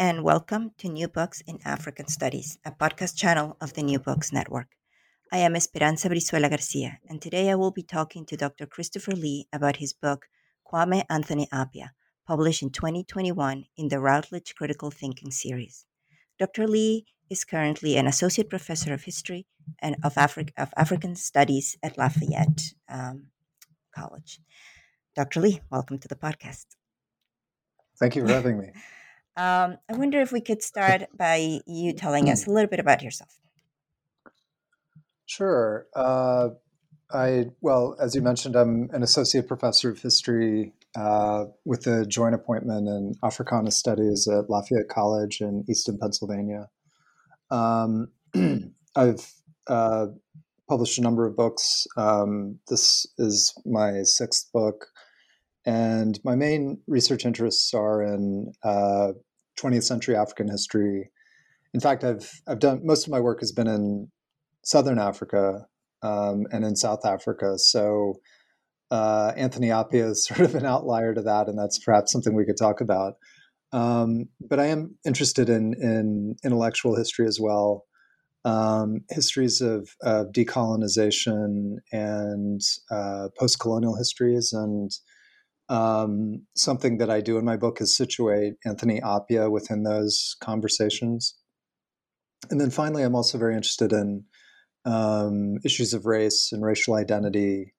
and welcome to New Books in African Studies, a podcast channel of the New Books Network. I am Esperanza Brizuela Garcia, and today I will be talking to Dr. Christopher Lee about his book, Kwame Anthony Appiah, published in 2021 in the Routledge Critical Thinking series. Dr. Lee is currently an associate professor of history and of, Afri- of African studies at Lafayette um, College. Dr. Lee, welcome to the podcast. Thank you for having me. Um, I wonder if we could start by you telling us a little bit about yourself. Sure. Uh, I well, as you mentioned, I'm an associate professor of history uh, with a joint appointment in Africana Studies at Lafayette College in Easton, Pennsylvania. Um, I've uh, published a number of books. Um, this is my sixth book. And my main research interests are in uh, 20th century African history. In fact, I've I've done most of my work has been in Southern Africa um, and in South Africa. So uh, Anthony Appiah is sort of an outlier to that, and that's perhaps something we could talk about. Um, but I am interested in in intellectual history as well, um, histories of, of, decolonization and uh, post-colonial histories, and um, something that I do in my book is situate Anthony Appiah within those conversations. And then finally, I'm also very interested in um, issues of race and racial identity.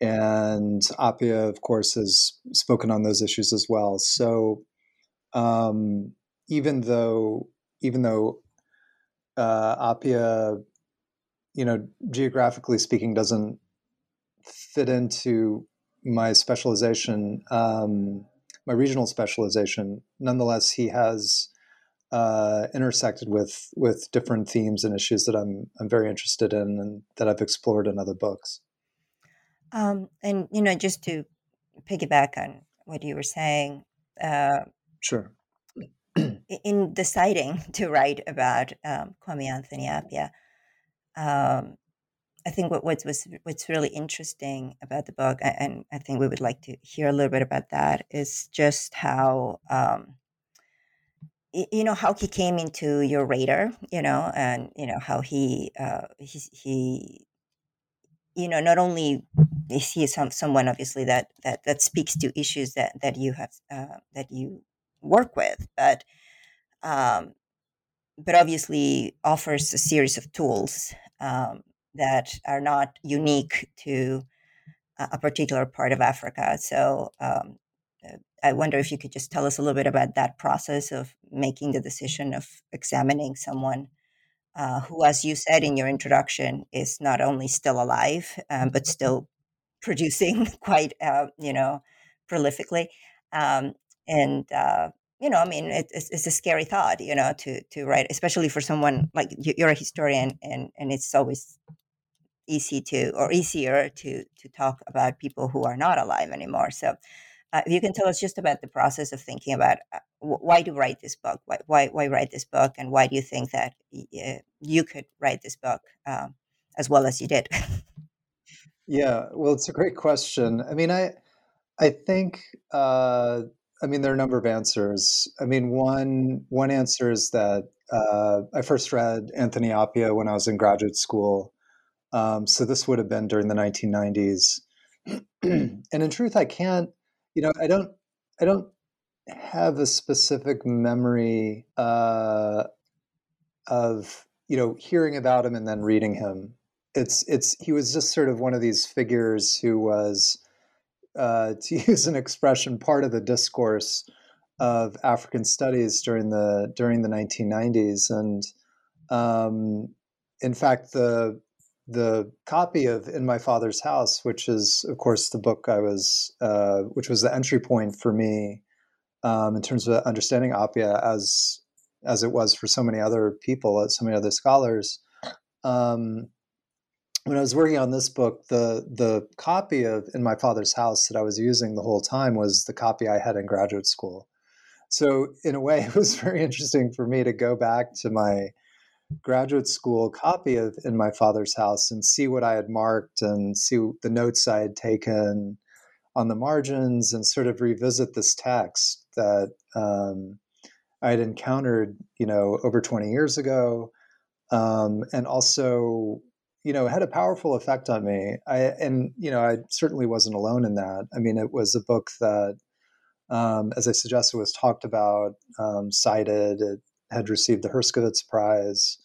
And Appiah, of course, has spoken on those issues as well. So um, even though even though uh, Appiah, you know, geographically speaking, doesn't fit into my specialization, um, my regional specialization. Nonetheless, he has uh, intersected with with different themes and issues that I'm I'm very interested in and that I've explored in other books. Um, and you know, just to piggyback on what you were saying, uh, sure. in deciding to write about um, Kwame Anthony Appiah, um, I think what, what's was what's really interesting about the book, and I think we would like to hear a little bit about that, is just how um, you know how he came into your radar, you know, and you know how he uh, he, he you know not only is he some someone obviously that that that speaks to issues that that you have uh, that you work with, but um, but obviously offers a series of tools um, that are not unique to a particular part of Africa. So um, uh, I wonder if you could just tell us a little bit about that process of making the decision of examining someone uh, who, as you said in your introduction, is not only still alive um, but still producing quite, uh, you know, prolifically. Um, and uh, you know, I mean, it, it's, it's a scary thought, you know, to to write, especially for someone like you're a historian, and and it's always easy to or easier to to talk about people who are not alive anymore. So, uh, if you can tell us just about the process of thinking about uh, why do you write this book? Why, why, why write this book? And why do you think that uh, you could write this book um, as well as you did? yeah, well, it's a great question. I mean, I, I think, uh, I mean, there are a number of answers. I mean, one one answer is that uh, I first read Anthony Appiah when I was in graduate school. Um, so this would have been during the 1990s. and in truth, I can't, you know, I don't, I don't have a specific memory uh, of you know hearing about him and then reading him. It's it's he was just sort of one of these figures who was, uh, to use an expression, part of the discourse of African studies during the during the 1990s, and um, in fact the the copy of In My Father's House, which is of course the book I was, uh, which was the entry point for me um, in terms of understanding Appiah as as it was for so many other people, uh, so many other scholars. Um, when I was working on this book, the the copy of In My Father's House that I was using the whole time was the copy I had in graduate school. So in a way, it was very interesting for me to go back to my graduate school copy of In My Father's House and see what I had marked and see the notes I had taken on the margins and sort of revisit this text that um, I had encountered, you know, over 20 years ago, um, and also, you know, had a powerful effect on me. I and you know, I certainly wasn't alone in that. I mean, it was a book that, um, as I suggested, was talked about, um, cited. It had received the Herskovits Prize.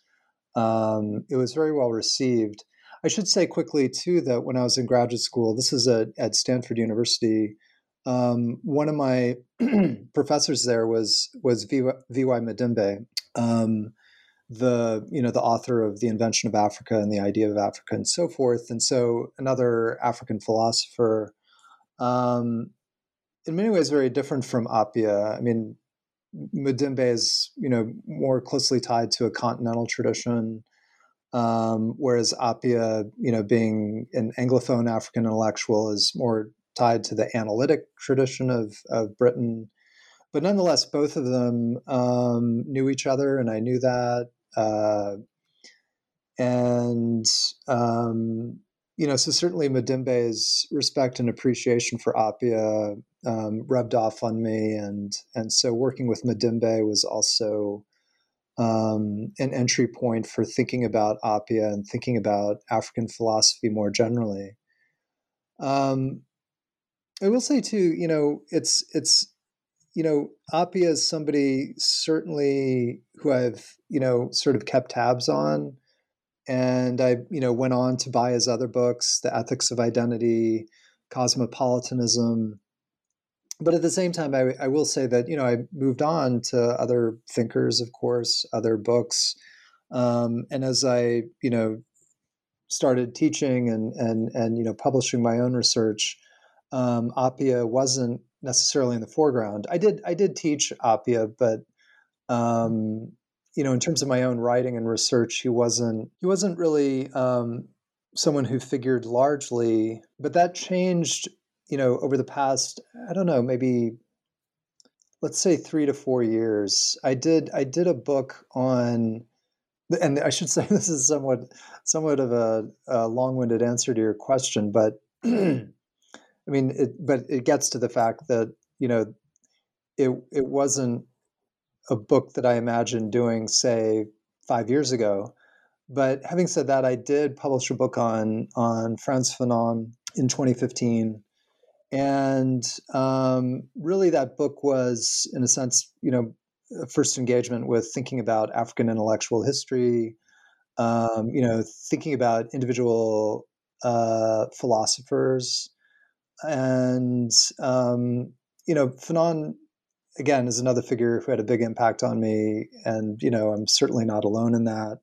Um, it was very well received. I should say quickly too that when I was in graduate school, this is at, at Stanford University. Um, one of my professors there was was V.Y. Mudimbe, um, the you know the author of the invention of Africa and the idea of Africa and so forth. And so another African philosopher, um, in many ways very different from Appiah. I mean, Mudimbe is you know more closely tied to a continental tradition. Um, whereas Appiah, you know, being an Anglophone African intellectual, is more tied to the analytic tradition of, of Britain. But nonetheless, both of them um, knew each other, and I knew that. Uh, and, um, you know, so certainly Mudimbe's respect and appreciation for Appiah um, rubbed off on me. And, and so working with Mudimbe was also um, an entry point for thinking about Appiah and thinking about African philosophy more generally. Um, I will say too, you know, it's it's you know, Appiah is somebody certainly who I've you know sort of kept tabs on, and I you know went on to buy his other books, The Ethics of Identity, Cosmopolitanism. But at the same time, I, I will say that you know I moved on to other thinkers, of course, other books, um, and as I you know started teaching and and and you know publishing my own research, um, Appiah wasn't necessarily in the foreground. I did I did teach Appiah, but um, you know, in terms of my own writing and research, he wasn't he wasn't really um, someone who figured largely. But that changed, you know, over the past I don't know maybe let's say three to four years. I did I did a book on and I should say this is somewhat somewhat of a, a long-winded answer to your question, but I mean, it, but it gets to the fact that you know, it it wasn't a book that I imagined doing, say, five years ago. But having said that, I did publish a book on on Frantz Fanon in 2015, and um, really that book was, in a sense, you know, a first engagement with thinking about African intellectual history, um, you know, thinking about individual uh, philosophers and um, you know, Fanon again is another figure who had a big impact on me, and you know, I'm certainly not alone in that.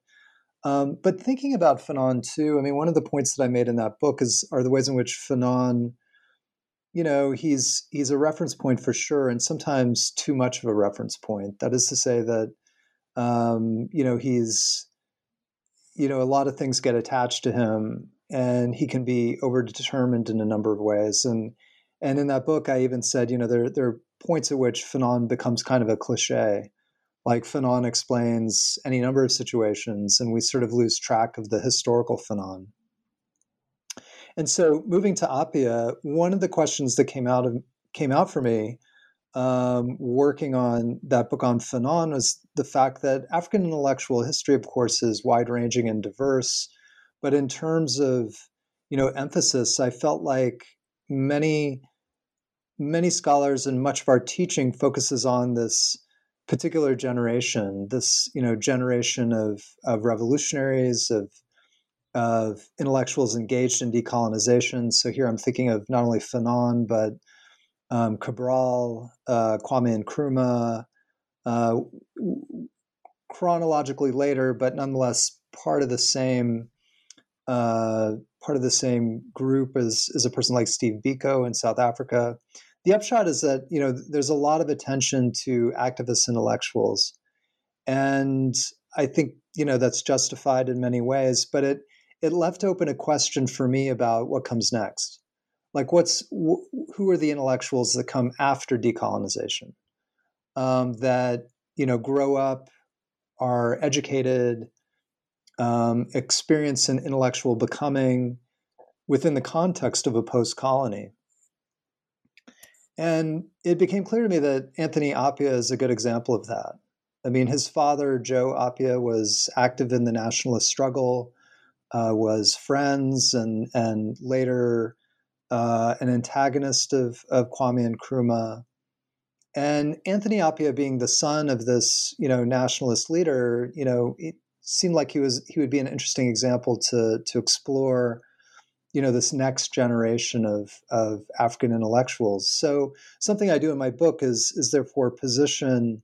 Um, but thinking about Fanon too, I mean, one of the points that I made in that book is are the ways in which Fanon, you know, he's he's a reference point for sure, and sometimes too much of a reference point. That is to say that, um, you know, he's, you know, a lot of things get attached to him, and he can be overdetermined in a number of ways. And And in that book, I even said, you know, there there are points at which Fanon becomes kind of a cliche. Like Fanon explains any number of situations, and we sort of lose track of the historical Fanon. And so, moving to Appiah, one of the questions that came out of came out for me um, working on that book on Fanon was the fact that African intellectual history, of course, is wide ranging and diverse. But in terms of you know emphasis, I felt like many many scholars and much of our teaching focuses on this particular generation, this you know generation of of revolutionaries, of of intellectuals engaged in decolonization. So here I'm thinking of not only Fanon but um, Cabral, uh, Kwame Nkrumah, uh, chronologically later, but nonetheless part of the same uh, part of the same group as, as a person like Steve Biko in South Africa. The upshot is that you know there's a lot of attention to activist intellectuals, and I think you know that's justified in many ways. But it it left open a question for me about what comes next. Like what's who are the intellectuals that come after decolonization? Um, that you know grow up are educated um, experience an intellectual becoming within the context of a post colony and it became clear to me that anthony appiah is a good example of that i mean his father joe appiah was active in the nationalist struggle uh, was friends and and later uh, an antagonist of, of Kwame Nkrumah. And Anthony Appiah being the son of this, you know, nationalist leader, you know, it seemed like he was he would be an interesting example to to explore, you know, this next generation of of African intellectuals. So something I do in my book is is therefore position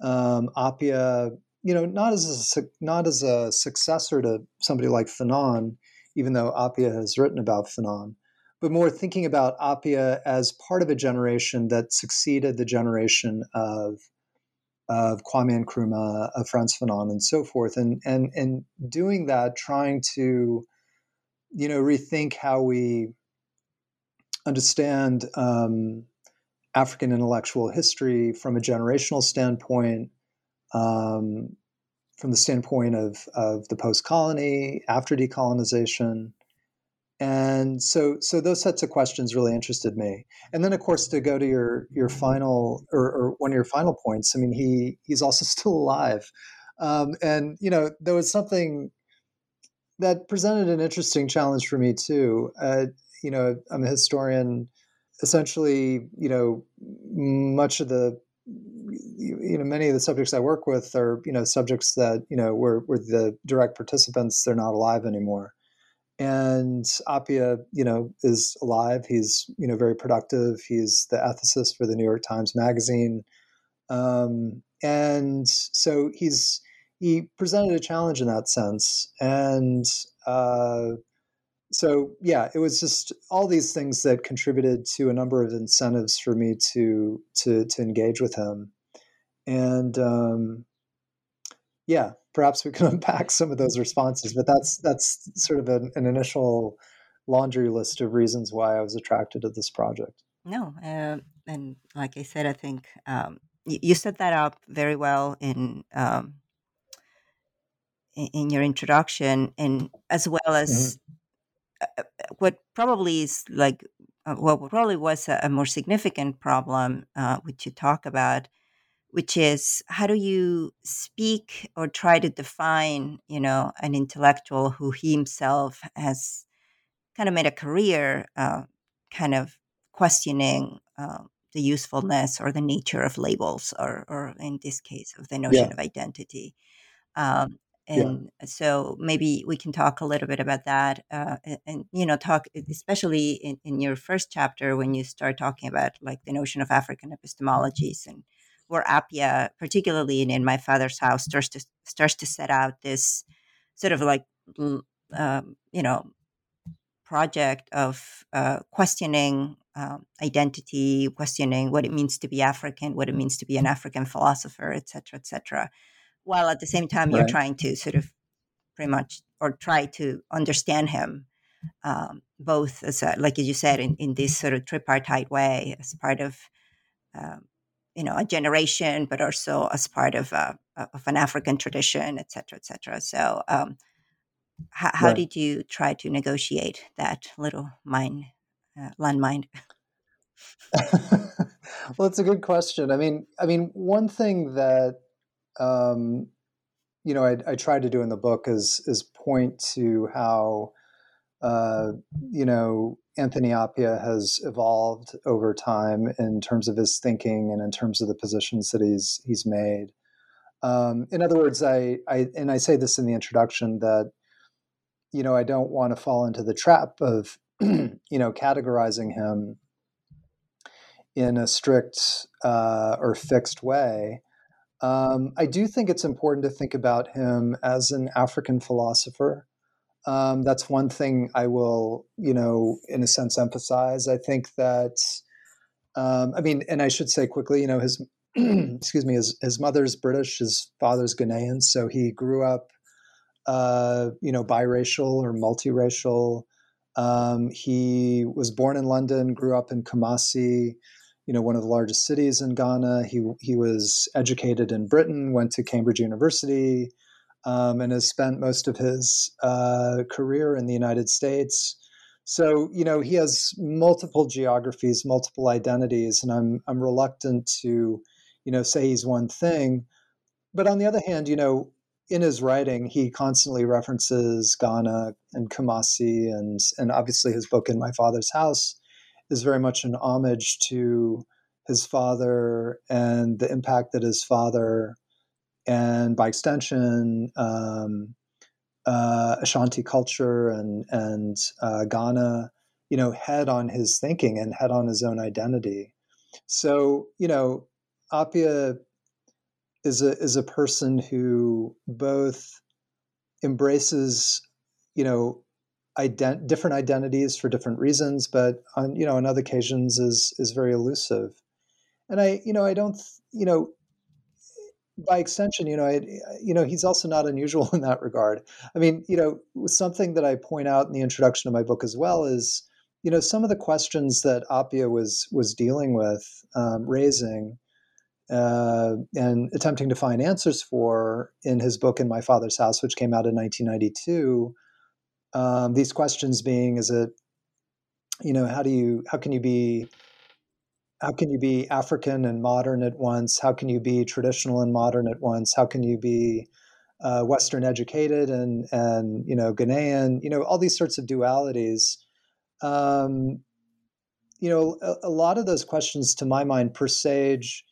um, Appiah, you know, not as a not as a successor to somebody like Fanon, even though Appiah has written about Fanon, but more thinking about Appiah as part of a generation that succeeded the generation of of Kwame Nkrumah, of Frantz Fanon, and so forth, and and and doing that, trying to, you know, rethink how we understand um, African intellectual history from a generational standpoint, um, from the standpoint of of the post colony, after decolonization, and so so those sets of questions really interested me. And then of course to go to your your final or, or one of your final points i mean he he's also still alive. Um, and you know there was something that presented an interesting challenge for me too. Uh, you know i'm a historian. Essentially you know much of the you know many of the subjects i work with are you know subjects that you know were, were the direct participants. They're not alive anymore. And Appiah, you know, is alive. He's you know very productive. He's the ethicist for the New York Times Magazine, um, and so he's he presented a challenge in that sense. And uh, so yeah, it was just all these things that contributed to a number of incentives for me to to to engage with him, and um, yeah, perhaps we can unpack some of those responses. But that's that's sort of an, an initial laundry list of reasons why I was attracted to this project. No, uh, and like I said, I think um, you, you, set that up very well in, um, in in, your introduction, and as well as mm-hmm. uh, what probably is like uh, what probably was a, a more significant problem, uh, which you talk about, which is how do you speak or try to define, you know, an intellectual who he himself has kind of made a career, uh, kind of questioning uh, the usefulness or the nature of labels, or, or in this case, of the notion yeah. of identity. Um, and yeah. so maybe we can talk a little bit about that uh, and, and, you know talk especially in, in your first chapter when you start talking about like the notion of african epistemologies and where Appiah, particularly in, in my father's house, starts to starts to set out this sort of like um, you know project of uh, questioning um, identity, questioning what it means to be African, what it means to be an African philosopher, et cetera, et cetera, while at the same time right. you're trying to sort of pretty much or try to understand him um, both as a, like you said in, in this sort of tripartite way as part of um, you know a generation, but also as part of a, of an African tradition, et cetera, et cetera. So, um, h- how right. did you try to negotiate that little mine uh, landmine? well, it's a good question. I mean, I mean, one thing that um, you know I, I try to do in the book is is point to how uh, you know Anthony Appiah has evolved over time in terms of his thinking and in terms of the positions that he's he's made. Um, in other words, I, I and I say this in the introduction that you know I don't want to fall into the trap of you know categorizing him in a strict uh, or fixed way. Um, I do think it's important to think about him as an African philosopher. Um, that's one thing I will, you know, in a sense, emphasize. I think that, um, I mean, and I should say quickly, you know, his, excuse me, his, his mother's British, his father's Ghanaian, so he grew up, uh, you know, biracial or multiracial. Um, he was born in London, grew up in Kumasi you know, one of the largest cities in Ghana. He he was educated in Britain, went to Cambridge University, um, and has spent most of his uh, career in the United States. So you know, he has multiple geographies, multiple identities, and I'm I'm reluctant to, you know, say he's one thing. But on the other hand, you know, in his writing, he constantly references Ghana and Kumasi, and and obviously his book "In My Father's House." Is very much an homage to his father and the impact that his father and by extension um, uh, Ashanti culture and and uh, Ghana, you know, had on his thinking and had on his own identity. So you know, Appiah is a is a person who both embraces you know ident- different identities for different reasons, but on you know on other occasions is is very elusive. And I you know I don't you know by extension you know I, you know he's also not unusual in that regard. I mean you know something that I point out in the introduction of my book as well is you know some of the questions that Appiah was was dealing with um, raising. Uh, and attempting to find answers for in his book in my father's house which came out in 1992 um, these questions being is it you know how do you how can you be how can you be african and modern at once? How can you be traditional and modern at once? How can you be uh, western educated and and you know ghanaian? You know all these sorts of dualities. Um, you know a, a, lot of those questions to my mind presage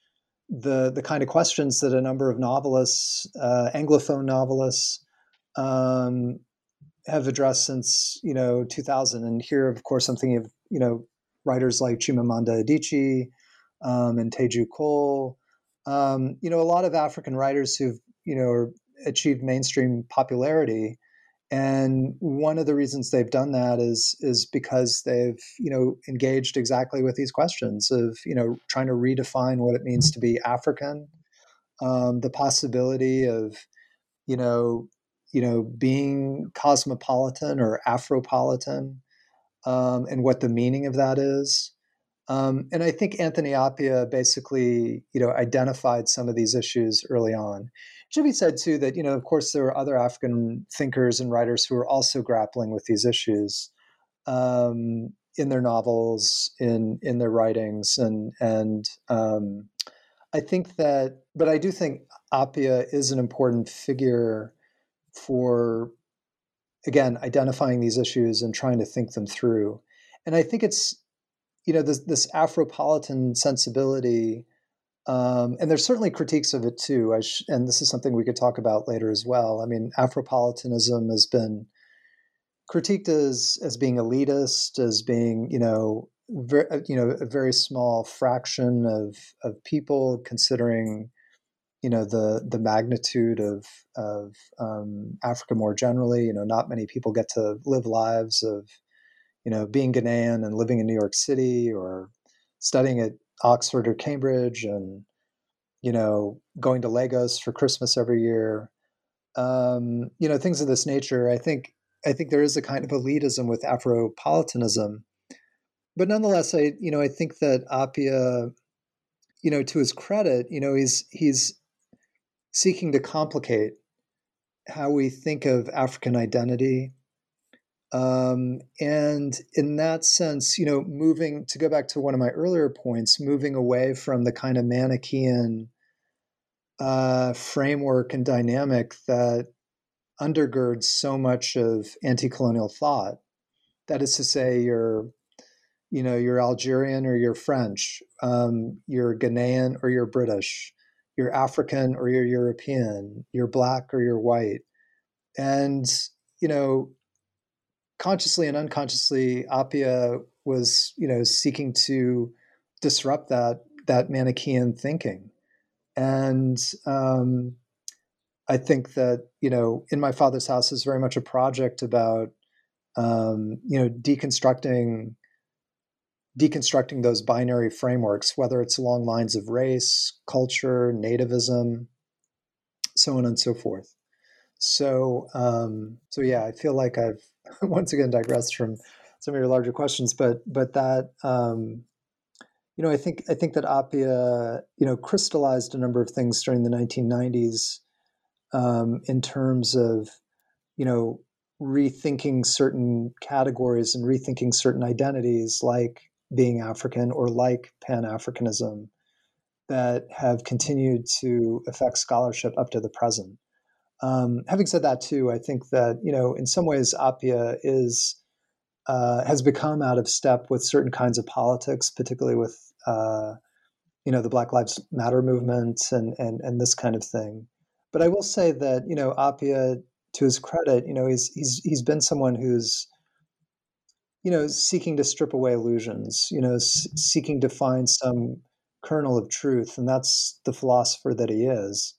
the the kind of questions that a number of novelists uh, anglophone novelists um, have addressed since you know 2000. And here, of course, I'm thinking of you know writers like Chimamanda Adichie um, and Teju Cole. Um, you know, a lot of African writers who've you know achieved mainstream popularity. And one of the reasons they've done that is is because they've you know engaged exactly with these questions of you know trying to redefine what it means to be African, um, the possibility of you know you know, being cosmopolitan or Afropolitan, um, and what the meaning of that is. Um, and I think Anthony Appiah basically, you know, identified some of these issues early on. It should be said too that, you know, of course, there are other African thinkers and writers who are also grappling with these issues um, in their novels, in in their writings, and and um, I think that, but I do think Appiah is an important figure for again identifying these issues and trying to think them through. And i think it's you know this, this afropolitan sensibility um, and there's certainly critiques of it too. Sh- and this is something we could talk about later as well. I mean afropolitanism has been critiqued as as being elitist as being you know ver- uh, you know a very small fraction of of people considering you know the the magnitude of of um, Africa more generally. You know, not many people get to live lives of you know being Ghanaian and living in New York City or studying at Oxford or Cambridge and you know going to Lagos for Christmas every year. Um, you know things of this nature. I think I think there is a kind of elitism with Afropolitanism. But nonetheless, I you know I think that Appiah, you know, to his credit, you know, he's he's seeking to complicate how we think of African identity. Um, and in that sense, you know, moving to go back to one of my earlier points, moving away from the kind of Manichaean uh, framework and dynamic that undergirds so much of anti-colonial thought. That is to say, you're, you know, you're Algerian or you're French, um, you're Ghanaian or you're British, you're African or you're European, you're black or you're white, and you know, consciously and unconsciously, Appiah was, you know, seeking to disrupt that that Manichaean thinking, and um, I think that you know, in my father's house is very much a project about um, you know deconstructing deconstructing those binary frameworks, whether it's along lines of race, culture, nativism, so on and so forth. So, um, so yeah, I feel like I've once again digressed from some of your larger questions, but but that um, you know, I think I think that Appiah you know crystallized a number of things during the 1990s um, in terms of you know rethinking certain categories and rethinking certain identities like being African or like Pan Africanism that have continued to affect scholarship up to the present. Um, having said that, too, I think that you know, in some ways, Appiah is uh, has become out of step with certain kinds of politics, particularly with uh, you know the Black Lives Matter movement and and and this kind of thing. But I will say that you know Appiah, to his credit, you know he's he's he's been someone who's you know seeking to strip away illusions, you know s- seeking to find some kernel of truth, and that's the philosopher that he is.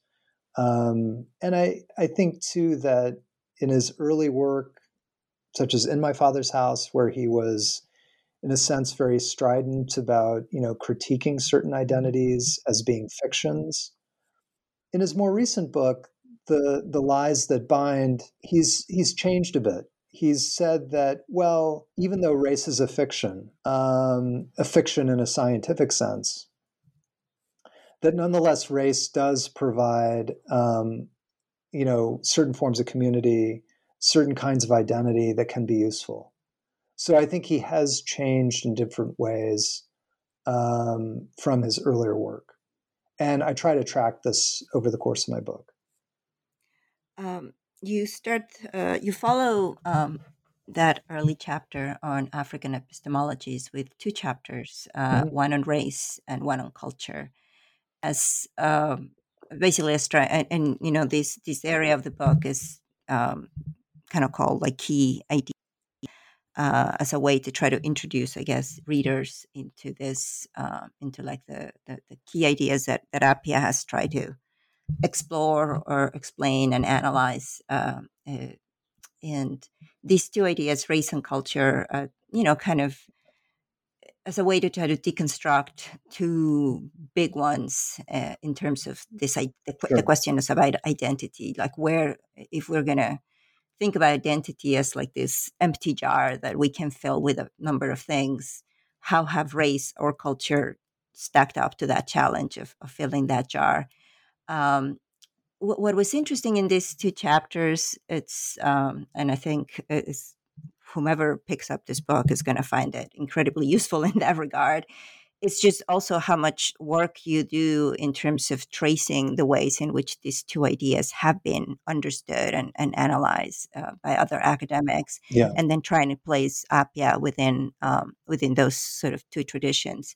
Um, and I I think too that in his early work, such as in my father's house, where he was in a sense very strident about you know critiquing certain identities as being fictions in his more recent book, the the lies that bind, he's he's changed a bit. He's said that well, even though race is a fiction, um, a fiction in a scientific sense, that nonetheless race does provide um, you know certain forms of community, certain kinds of identity that can be useful. So I think he has changed in different ways um, from his earlier work. And I try to track this over the course of my book. Um, you start, uh, you follow um, that early chapter on African epistemologies with two chapters, uh, mm-hmm. one on race and one on culture, as um, basically a stri- and, and, you know this this area of the book is um, kind of called like key idea uh, as a way to try to introduce, I guess, readers into this, uh, into like the, the, the key ideas that that Appiah has tried to explore or explain and analyze. Uh, uh and these two ideas, race and culture, uh, you know, kind of as a way to try to deconstruct two big ones uh, in terms of this the, sure. the question is about identity, like where if we're gonna think about identity as like this empty jar that we can fill with a number of things. How have race or culture stacked up to that challenge of, of filling that jar? Um, what, what, was interesting in these two chapters, it's, um, and I think it's, whomever picks up this book is going to find it incredibly useful in that regard, it's just also how much work you do in terms of tracing the ways in which these two ideas have been understood and, and analyzed uh, by other academics, yeah. and then trying to place Appiah within um, within those sort of two traditions.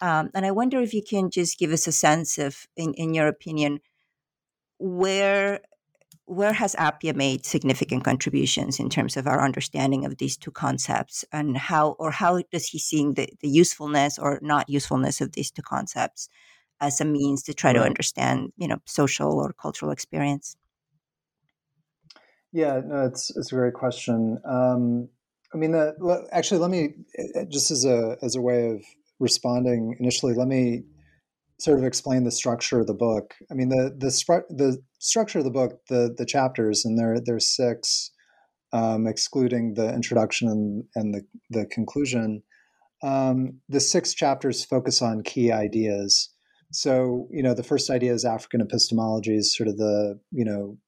Um, and I wonder if you can just give us a sense of, in, in your opinion, where where has Appiah made significant contributions in terms of our understanding of these two concepts? And how or how does he seeing the, the usefulness or not usefulness of these two concepts as a means to try to understand you know social or cultural experience? Yeah no it's, it's a great question. Um, i mean the, actually let me eh, just as a as a way of responding initially let me sort of explain the structure of the book. I mean, the the the structure of the book, the the chapters, and there there's six, um, excluding the introduction and, and the, the conclusion, um, the six chapters focus on key ideas. So, you know, the first idea is African epistemology is sort of the, you know,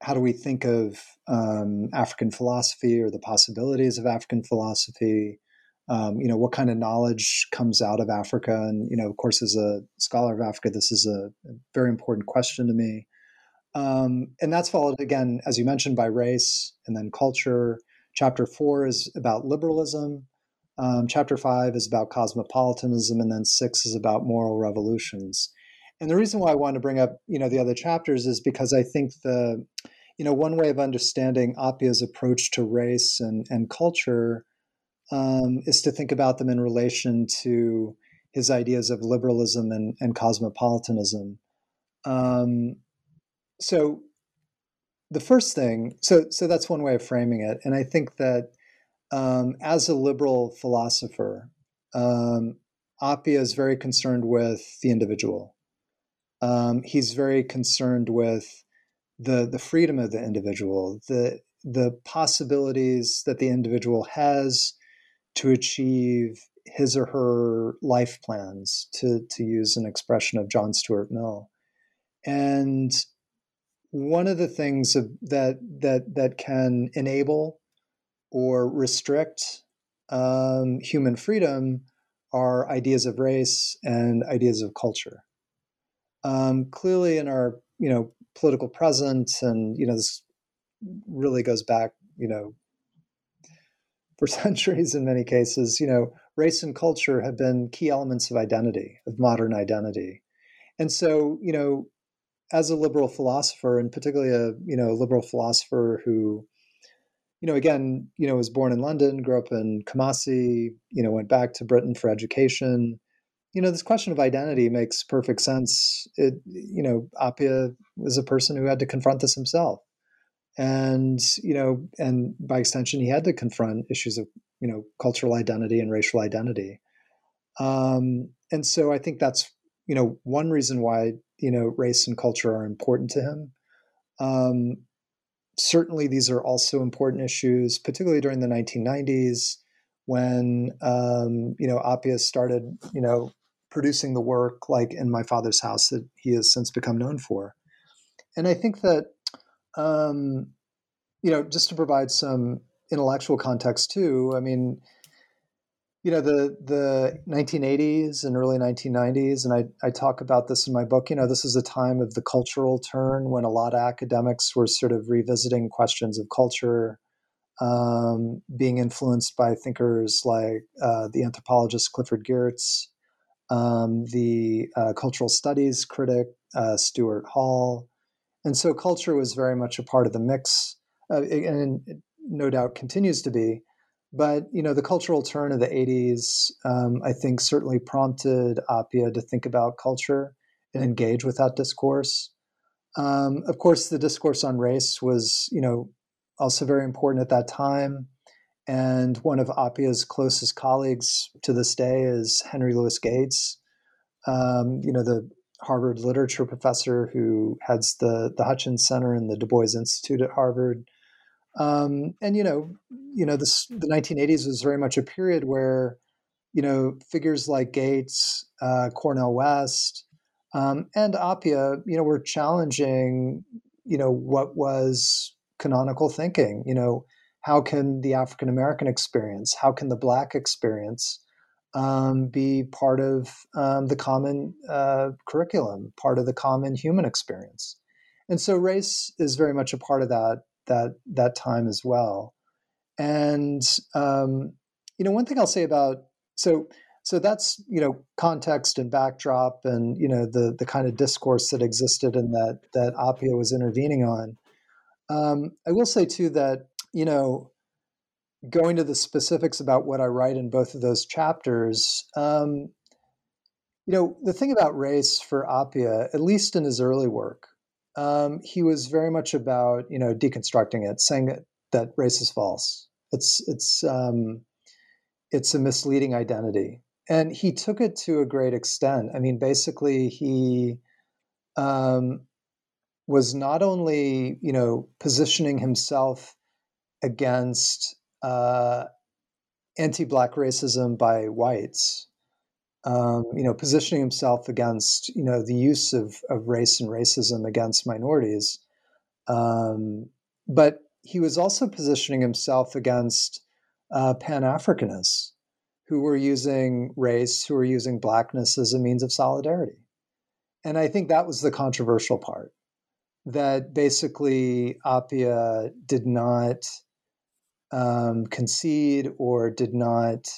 how do we think of um, African philosophy or the possibilities of African philosophy? Um, you know, what kind of knowledge comes out of Africa? And, you know, of course, as a scholar of Africa, this is a, a very important question to me. Um, and that's followed again, as you mentioned, by race and then culture. Chapter four is about liberalism. Um, chapter five is about cosmopolitanism, and then six is about moral revolutions. And the reason why I want to bring up, you know, the other chapters is because I think the, you know, one way of understanding Appiah's approach to race and, and culture um, is to think about them in relation to his ideas of liberalism and, and cosmopolitanism. Um, so the first thing, so so that's one way of framing it, and I think that um, as a liberal philosopher, um, Appiah is very concerned with the individual. Um, he's very concerned with the the freedom of the individual, the the possibilities that the individual has to achieve his or her life plans, to to use an expression of John Stuart Mill, and one of the things that that that can enable or restrict um, human freedom are ideas of race and ideas of culture. Um, clearly, in our you know political present, and you know this really goes back you know for centuries in many cases. You know, race and culture have been key elements of identity, of modern identity, and so you know as a liberal philosopher, and particularly a you know liberal philosopher who, you know, again, you know, was born in London, grew up in Kumasi, you know, went back to Britain for education. You know, this question of identity makes perfect sense. It, you know, Appiah was a person who had to confront this himself, and you know, and by extension, he had to confront issues of you know cultural identity and racial identity. Um, and so I think that's you know one reason why you know race and culture are important to him. Um, certainly, these are also important issues, particularly during the 1990s when um, you know Appiah started you know producing the work like in My Father's House that he has since become known for. And I think that um, you know just to provide some intellectual context too. I mean you know the the 1980s and early 1990s and I, I talk about this in my book you know this is a time of the cultural turn when a lot of academics were sort of revisiting questions of culture um, being influenced by thinkers like uh, the anthropologist clifford geertz um, the uh, cultural studies critic uh, stuart hall and so culture was very much a part of the mix uh, and no doubt continues to be but you know, the cultural turn of the '80s, um, I think, certainly prompted Appiah to think about culture and engage with that discourse. Um, of course, the discourse on race was, you know, also very important at that time. And one of Appiah's closest colleagues to this day is Henry Louis Gates, um, you know, the Harvard literature professor who heads the the Hutchins Center and the Du Bois Institute at Harvard. Um, and you know, you know, this the 1980s was very much a period where, you know, figures like Gates, uh, Cornel West, um, and Appiah, you know, were challenging, you know, what was canonical thinking. You know, how can the African American experience, how can the Black experience um, be part of um, the common uh, curriculum, part of the common human experience? And so race is very much a part of that that that time as well. And um, you know, one thing I'll say about so so that's you know context and backdrop and you know the the kind of discourse that existed and that that Appiah was intervening on. Um, I will say too that you know going to the specifics about what I write in both of those chapters. Um, you know, the thing about race for Appiah, at least in his early work, um, he was very much about you know deconstructing it, saying that, that race is false. It's it's um, it's a misleading identity, and he took it to a great extent. I mean, basically, he um, was not only you know positioning himself against uh, anti-black racism by whites. Um, you know, positioning himself against you know the use of of race and racism against minorities, um, but he was also positioning himself against uh, Pan Africanists who were using race, who were using blackness as a means of solidarity. And I think that was the controversial part that basically Appiah did not um, concede or did not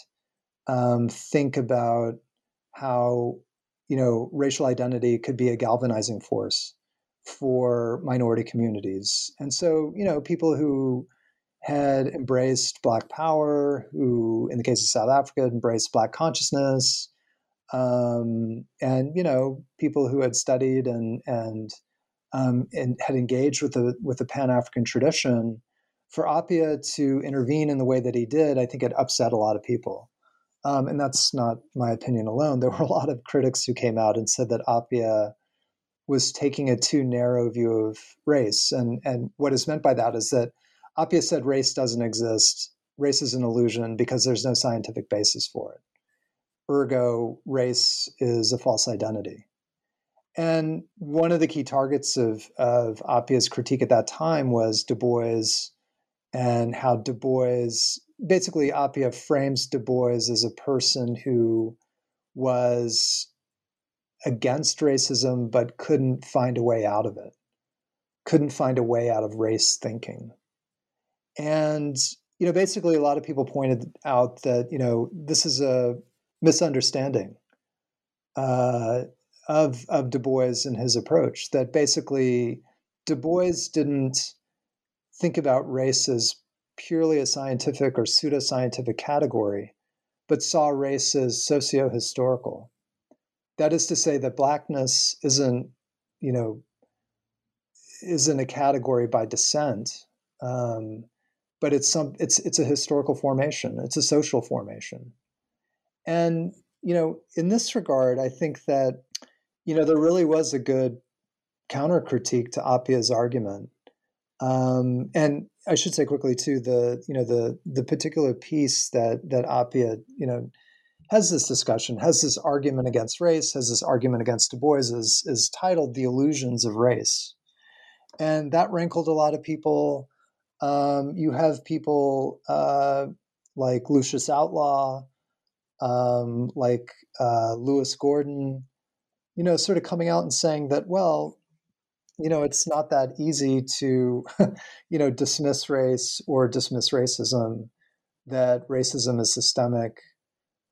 um, think about how you know racial identity could be a galvanizing force for minority communities. And so, you know, people who had embraced Black power, who, in the case of South Africa, embraced Black consciousness, um, and you know, people who had studied and and um, and had engaged with the with the Pan African tradition. For Appiah to intervene in the way that he did, I think it upset a lot of people. Um, and that's not my opinion alone. There were a lot of critics who came out and said that Appiah was taking a too narrow view of race. And, and what is meant by that is that Appiah said race doesn't exist. Race is an illusion because there's no scientific basis for it. Ergo, race is a false identity. And one of the key targets of, of Appiah's critique at that time was Du Bois and how Du Bois, basically, Appiah frames Du Bois as a person who was against racism but couldn't find a way out of it, couldn't find a way out of race thinking. And, you know, basically a lot of people pointed out that, you know, this is a misunderstanding uh, of, of Du Bois and his approach, that basically Du Bois didn't think about race as purely a scientific or pseudoscientific category, but saw race as socio-historical that is to say that blackness isn't, you know, isn't a category by descent, um, but it's some it's it's a historical formation. It's a social formation, and you know, in this regard, I think that you know there really was a good counter critique to Appiah's argument. Um, and I should say quickly too the you know the the particular piece that that Appiah you know has this discussion, has this argument against race, has this argument against Du Bois, is, is titled The Illusions of Race. And that rankled a lot of people. Um, you have people uh, like Lucius Outlaw, um, like uh, Lewis Gordon, you know, sort of coming out and saying that, well, you know, it's not that easy to, you know, dismiss race or dismiss racism, that racism is systemic,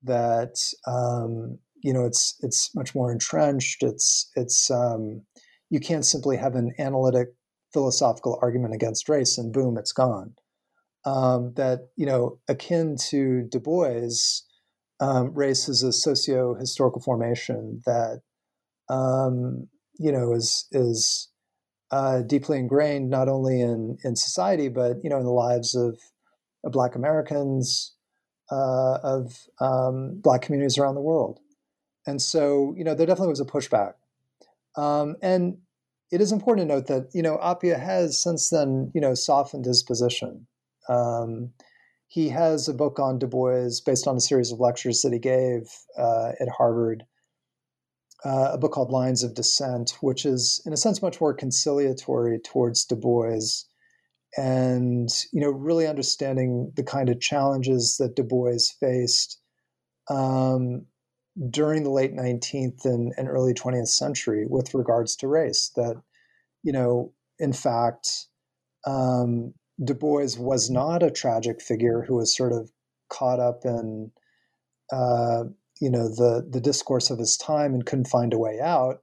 that um, you know it's it's much more entrenched. It's it's um, you can't simply have an analytic philosophical argument against race and boom, it's gone. Um, that you know, akin to Du Bois, um, race is a socio-historical formation that um, you know is is uh, deeply ingrained not only in in society but you know in the lives of, of Black Americans, uh, of um, Black communities around the world. And so, you know, there definitely was a pushback. Um, and it is important to note that, you know, Appiah has since then, you know, softened his position. Um, he has a book on Du Bois based on a series of lectures that he gave uh, at Harvard, uh, a book called Lines of Descent, which is, in a sense, much more conciliatory towards Du Bois and you know really understanding the kind of challenges that Du Bois faced um, during the late 19th and, and, early 20th century with regards to race. That you know, in fact, um, Du Bois was not a tragic figure who was sort of caught up in uh, you know the the discourse of his time and couldn't find a way out,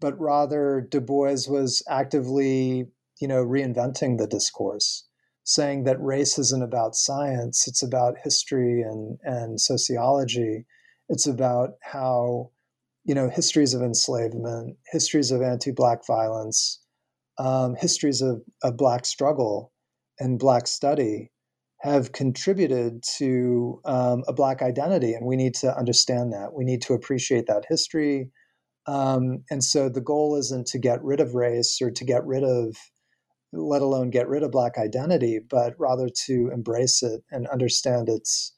but rather Du Bois was actively you know, reinventing the discourse, saying that race isn't about science, it's about history and, and sociology. It's about how, you know, histories of enslavement, histories of anti Black violence, um, histories of, of Black struggle and Black study have contributed to um, a Black identity. And we need to understand that. We need to appreciate that history. Um, and so the goal isn't to get rid of race or to get rid of let alone get rid of Black identity, but rather to embrace it and understand its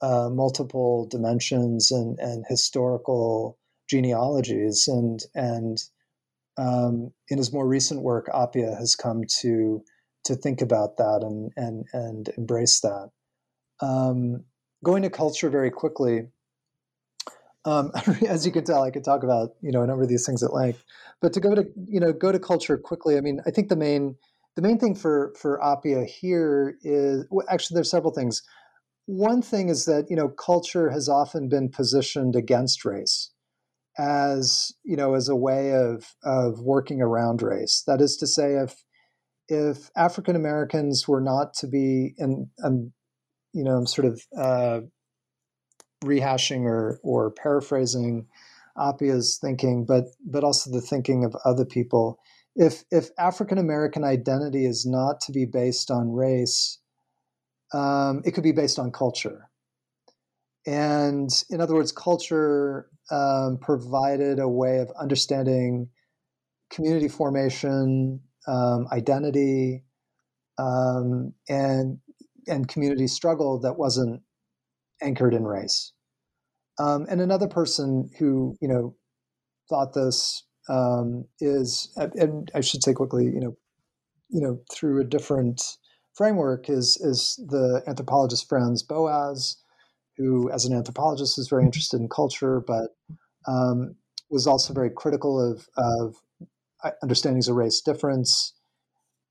uh, multiple dimensions and, and historical genealogies. And, and um, in his more recent work, Appiah has come to, to think about that and, and, and embrace that. Um, going to culture very quickly, um, as you can tell, I could talk about you know a number of these things at length. But to go to you know go to culture quickly, I mean, I think the main the main thing for for Appiah here is well, actually there's several things. One thing is that you know culture has often been positioned against race as you know as a way of of working around race. That is to say, if if African Americans were not to be, and I'm you know I'm sort of uh, rehashing or or paraphrasing Appiah's thinking, but but also the thinking of other people. If if African American identity is not to be based on race, um, it could be based on culture. And in other words, culture um, provided a way of understanding community formation, um, identity, um, and and community struggle that wasn't anchored in race. Um, and another person who you know thought this um, is, and I should say quickly, you know, you know, through a different framework is is the anthropologist Franz Boas, who, as an anthropologist, is very interested in culture, but um, was also very critical of of understandings of race difference.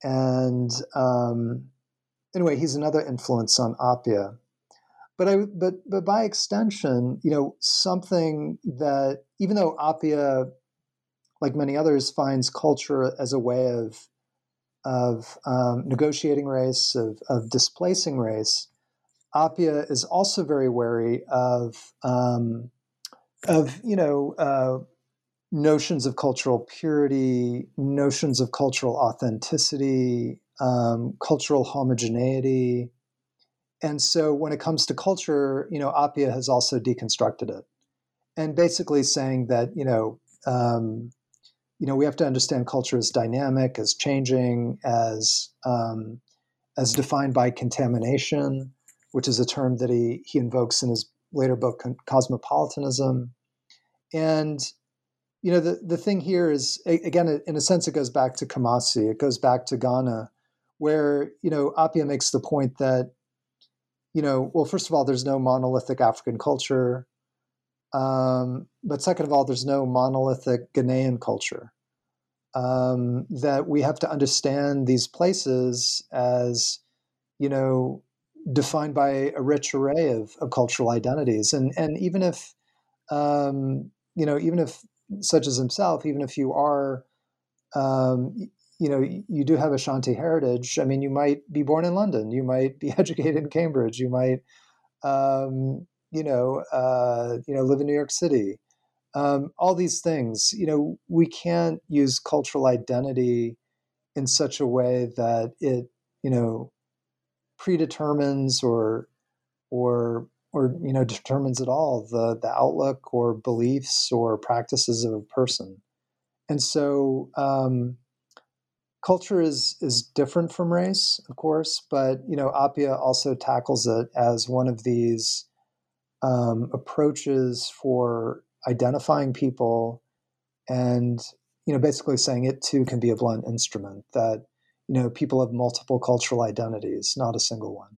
And um, anyway, he's another influence on Appiah but I but but by extension, you know, something that even though Appiah, like many others, finds culture as a way of of um, negotiating race, of of displacing race, Appiah is also very wary of um, of you know uh, notions of cultural purity, notions of cultural authenticity, um, cultural homogeneity. And so when it comes to culture, you know, Appiah has also deconstructed it, and basically saying that you know, um, you know, we have to understand culture as dynamic, as changing, as um, as defined by contamination, which is a term that he he invokes in his later book Cosmopolitanism, and you know, the the thing here is again, in a sense, it goes back to Kumasi, it goes back to Ghana, where you know Appiah makes the point that you know, well, first of all, there's no monolithic African culture. Um, but second of all, there's no monolithic Ghanaian culture. Um, that we have to understand these places as, you know, defined by a rich array of, of cultural identities. And, and even if, um, you know, even if, such as himself, even if you are, um, you know you do have Ashanti heritage. I mean, you might be born in London, you might be educated in Cambridge, you might, um, you know, uh, you know, live in New York City. Um, all these things, you know, we can't use cultural identity in such a way that it, you know, predetermines or or or you know determines at all the the outlook or beliefs or practices of a person. And so um, culture is is different from race, of course, but you know, Appiah also tackles it as one of these um, approaches for identifying people, and you know, basically saying it too can be a blunt instrument that you know people have multiple cultural identities, not a single one.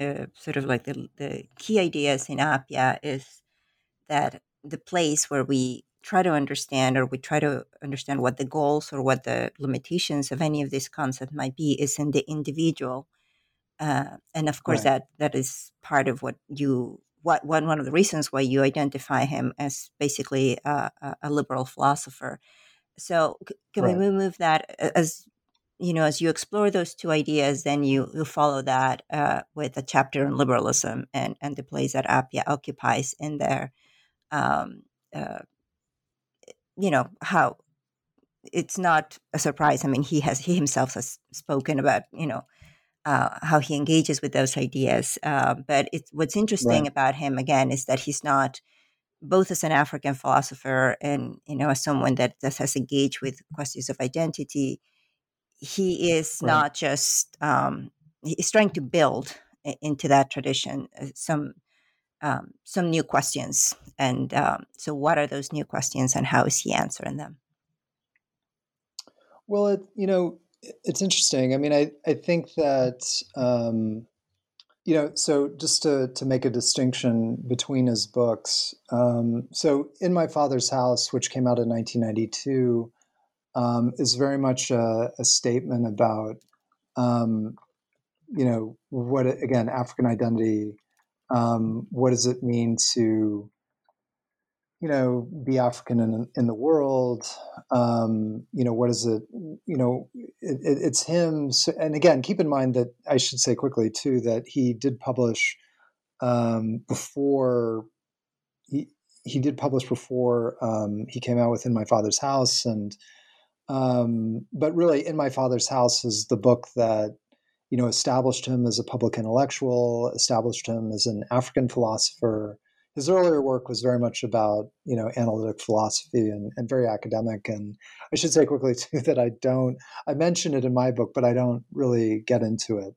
uh, sort of like the, the key ideas in Appiah is that the place where we try to understand or we try to understand what the goals or what the limitations of any of this concept might be is in the individual uh, and of course right. that that is part of what you what one one of the reasons why you identify him as basically a, a liberal philosopher so can right. we move that as you know, as you explore those two ideas, then you, you follow that uh, with a chapter on liberalism and, and the place that Appiah occupies in there. Um, uh, you know, how it's not a surprise. I mean, he has, he himself has spoken about, you know, uh, how he engages with those ideas. Uh, but it's, what's interesting right. about him, again, is that he's not, both as an African philosopher and, you know, as someone that, that has engaged with questions of identity, he is right. not just um, he's trying to build into that tradition uh, some um, some new questions and um, so what are those new questions and how is he answering them well it, you know it's interesting i mean i, I think that um, you know so just to, to make a distinction between his books um, so in my father's house which came out in 1992 um, is very much a, a statement about, um, you know, what again African identity. Um, what does it mean to, you know, be African in in the world? Um, you know, what is it? You know, it, it, it's him. So, and again, keep in mind that I should say quickly too that he did publish um, before he he did publish before um, he came out within my father's house and um, but really, In My Father's House is the book that you know established him as a public intellectual, established him as an African philosopher. His earlier work was very much about you know analytic philosophy and, and very academic. And I should say quickly too that I don't I mention it in my book, but I don't really get into it.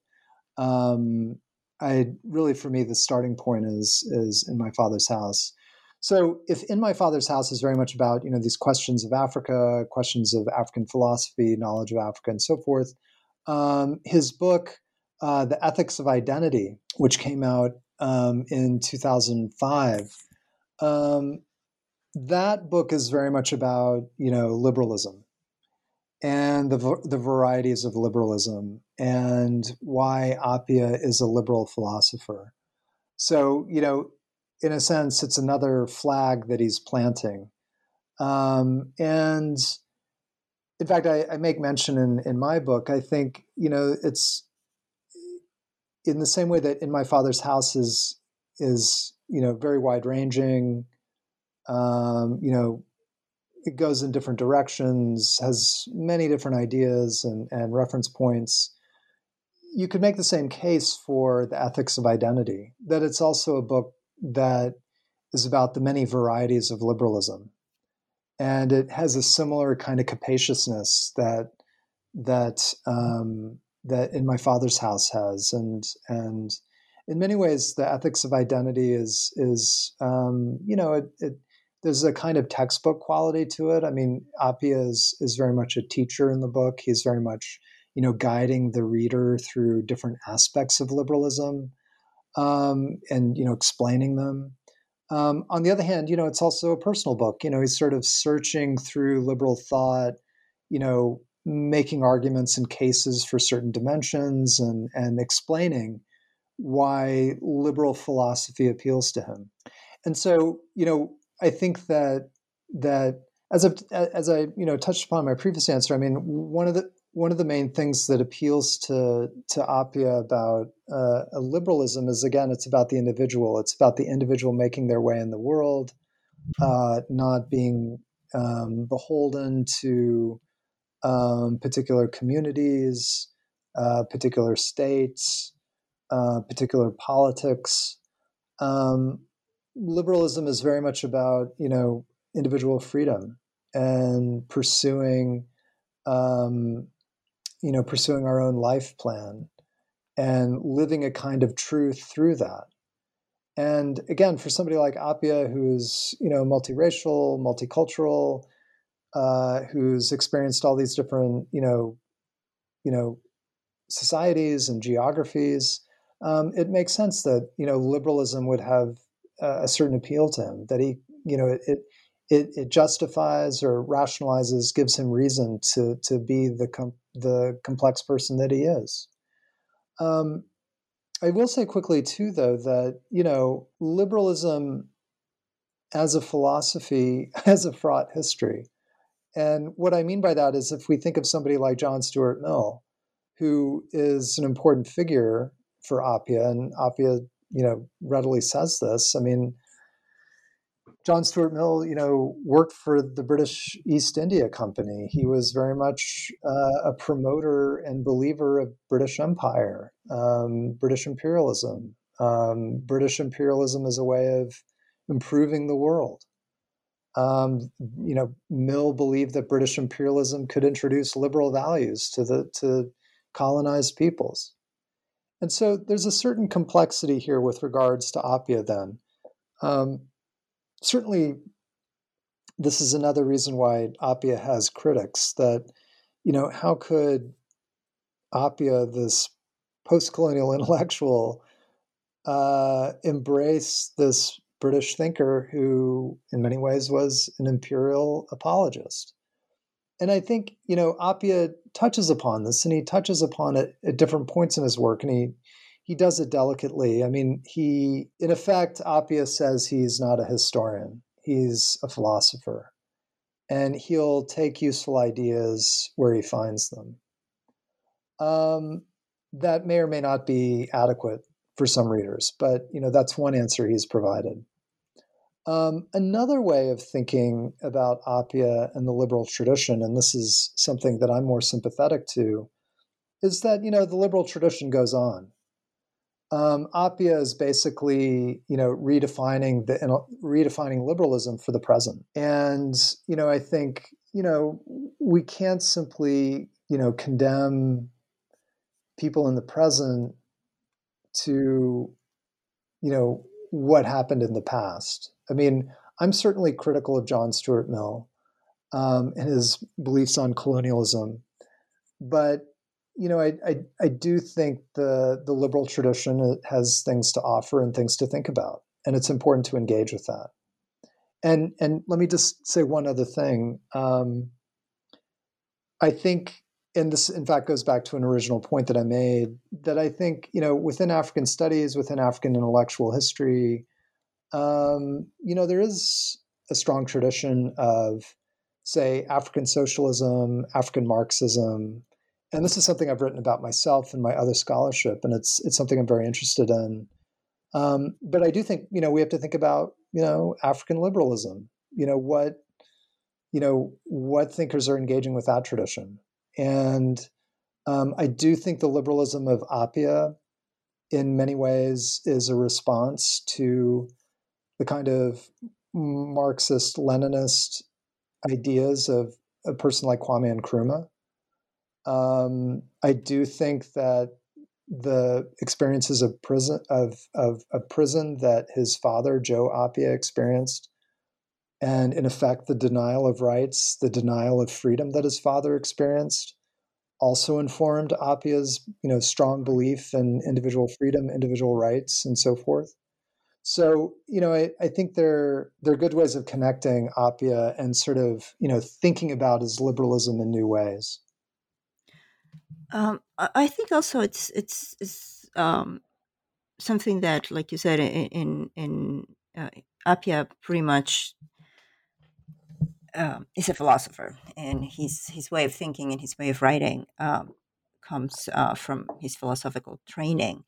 Um, I really, for me, the starting point is is in my father's house. So, if in my father's house is very much about you know these questions of Africa, questions of African philosophy, knowledge of Africa, and so forth, um, his book, uh, "The Ethics of Identity," which came out um, in 2005, um, that book is very much about you know liberalism and the the varieties of liberalism and why Appiah is a liberal philosopher. So you know in a sense, it's another flag that he's planting. Um, and in fact, I, I, make mention in, in my book, I think, you know, it's in the same way that in my father's house is, is you know, very wide ranging, um, you know, it goes in different directions, has many different ideas and, and reference points. You could make the same case for the ethics of identity, that it's also a book that is about the many varieties of liberalism. And it has a similar kind of capaciousness that that um, that in my father's house has, and and in many ways, the ethics of identity is is um, you know it, it, there's a kind of textbook quality to it. I mean, Appiah is is very much a teacher in the book. He's very much you know guiding the reader through different aspects of liberalism um, and you know explaining them. Um, on the other hand, you know it's also a personal book. You know he's sort of searching through liberal thought, you know, making arguments and cases for certain dimensions and and explaining why liberal philosophy appeals to him. And so, you know, I think that that as I as I you know touched upon my previous answer, I mean, one of the one of the main things that appeals to to Appiah about uh, liberalism is again, it's about the individual. It's about the individual making their way in the world, uh, not being um, beholden to um, particular communities, uh, particular states, uh, particular politics. Um, liberalism is very much about you know individual freedom and pursuing um, you know pursuing our own life plan and living a kind of truth through that. And again for somebody like appiah who's you know multiracial multicultural uh, who's experienced all these different you know you know societies and geographies um, it makes sense that you know liberalism would have a certain appeal to him that he you know it, it it justifies or rationalizes gives him reason to to be the com- the complex person that he is um, i will say quickly too though that you know liberalism as a philosophy has a fraught history and what i mean by that is if we think of somebody like john stuart mill who is an important figure for appiah and appiah you know, readily says this. I mean, John Stuart Mill, you know, worked for the British East India Company. He was very much uh, a promoter and believer of British Empire, um, British imperialism. Um, British imperialism as a way of improving the world. Um, you know, Mill believed that British imperialism could introduce liberal values to the to colonized peoples. And so there's a certain complexity here with regards to Appiah then. Um, certainly, this is another reason why Appiah has critics that, you know, how could Appiah, this post colonial intellectual, uh, embrace this British thinker who, in many ways, was an imperial apologist? and I think you know Appiah touches upon this, and he touches upon it at different points in his work, and he he does it delicately. I mean, he in effect Appiah says he's not a historian; he's a philosopher, and he'll take useful ideas where he finds them. Um, that may or may not be adequate for some readers, but you know that's one answer he's provided. Um, another way of thinking about Appiah and the liberal tradition, and this is something that I'm more sympathetic to, is that you know the liberal tradition goes on. Um, is basically you know redefining the redefining liberalism for the present, and you know I think you know we can't simply you know condemn people in the present to you know what happened in the past. I mean, I'm certainly critical of John Stuart Mill um, and his beliefs on colonialism, but you know, I, I, I do think the the liberal tradition has things to offer and things to think about, and it's important to engage with that. And and let me just say one other thing. Um, I think, and this in fact goes back to an original point that I made that I think you know within African studies, within African intellectual history, um, you know, there is a strong tradition of, say, African socialism, African Marxism, and this is something I've written about myself and my other scholarship, and it's it's something I'm very interested in. Um, but I do think you know we have to think about you know African liberalism. You know what you know what thinkers are engaging with that tradition, and um, I do think the liberalism of Appiah, in many ways, is a response to the kind of Marxist Leninist ideas of a person like Kwame Nkrumah. Um, I do think that the experiences of prison of, of, of prison that his father Joe Appiah experienced, and in effect the denial of rights, the denial of freedom that his father experienced, also informed Appiah's you know strong belief in individual freedom, individual rights, and so forth. So, you know, I, I think they're they're good ways of connecting Appiah and sort of, you know, thinking about his liberalism in new ways. Um, I think also it's it's, it's um, something that, like you said, in in, uh, pretty much um, is a philosopher, and his his way of thinking and his way of writing um, comes uh, from his philosophical training.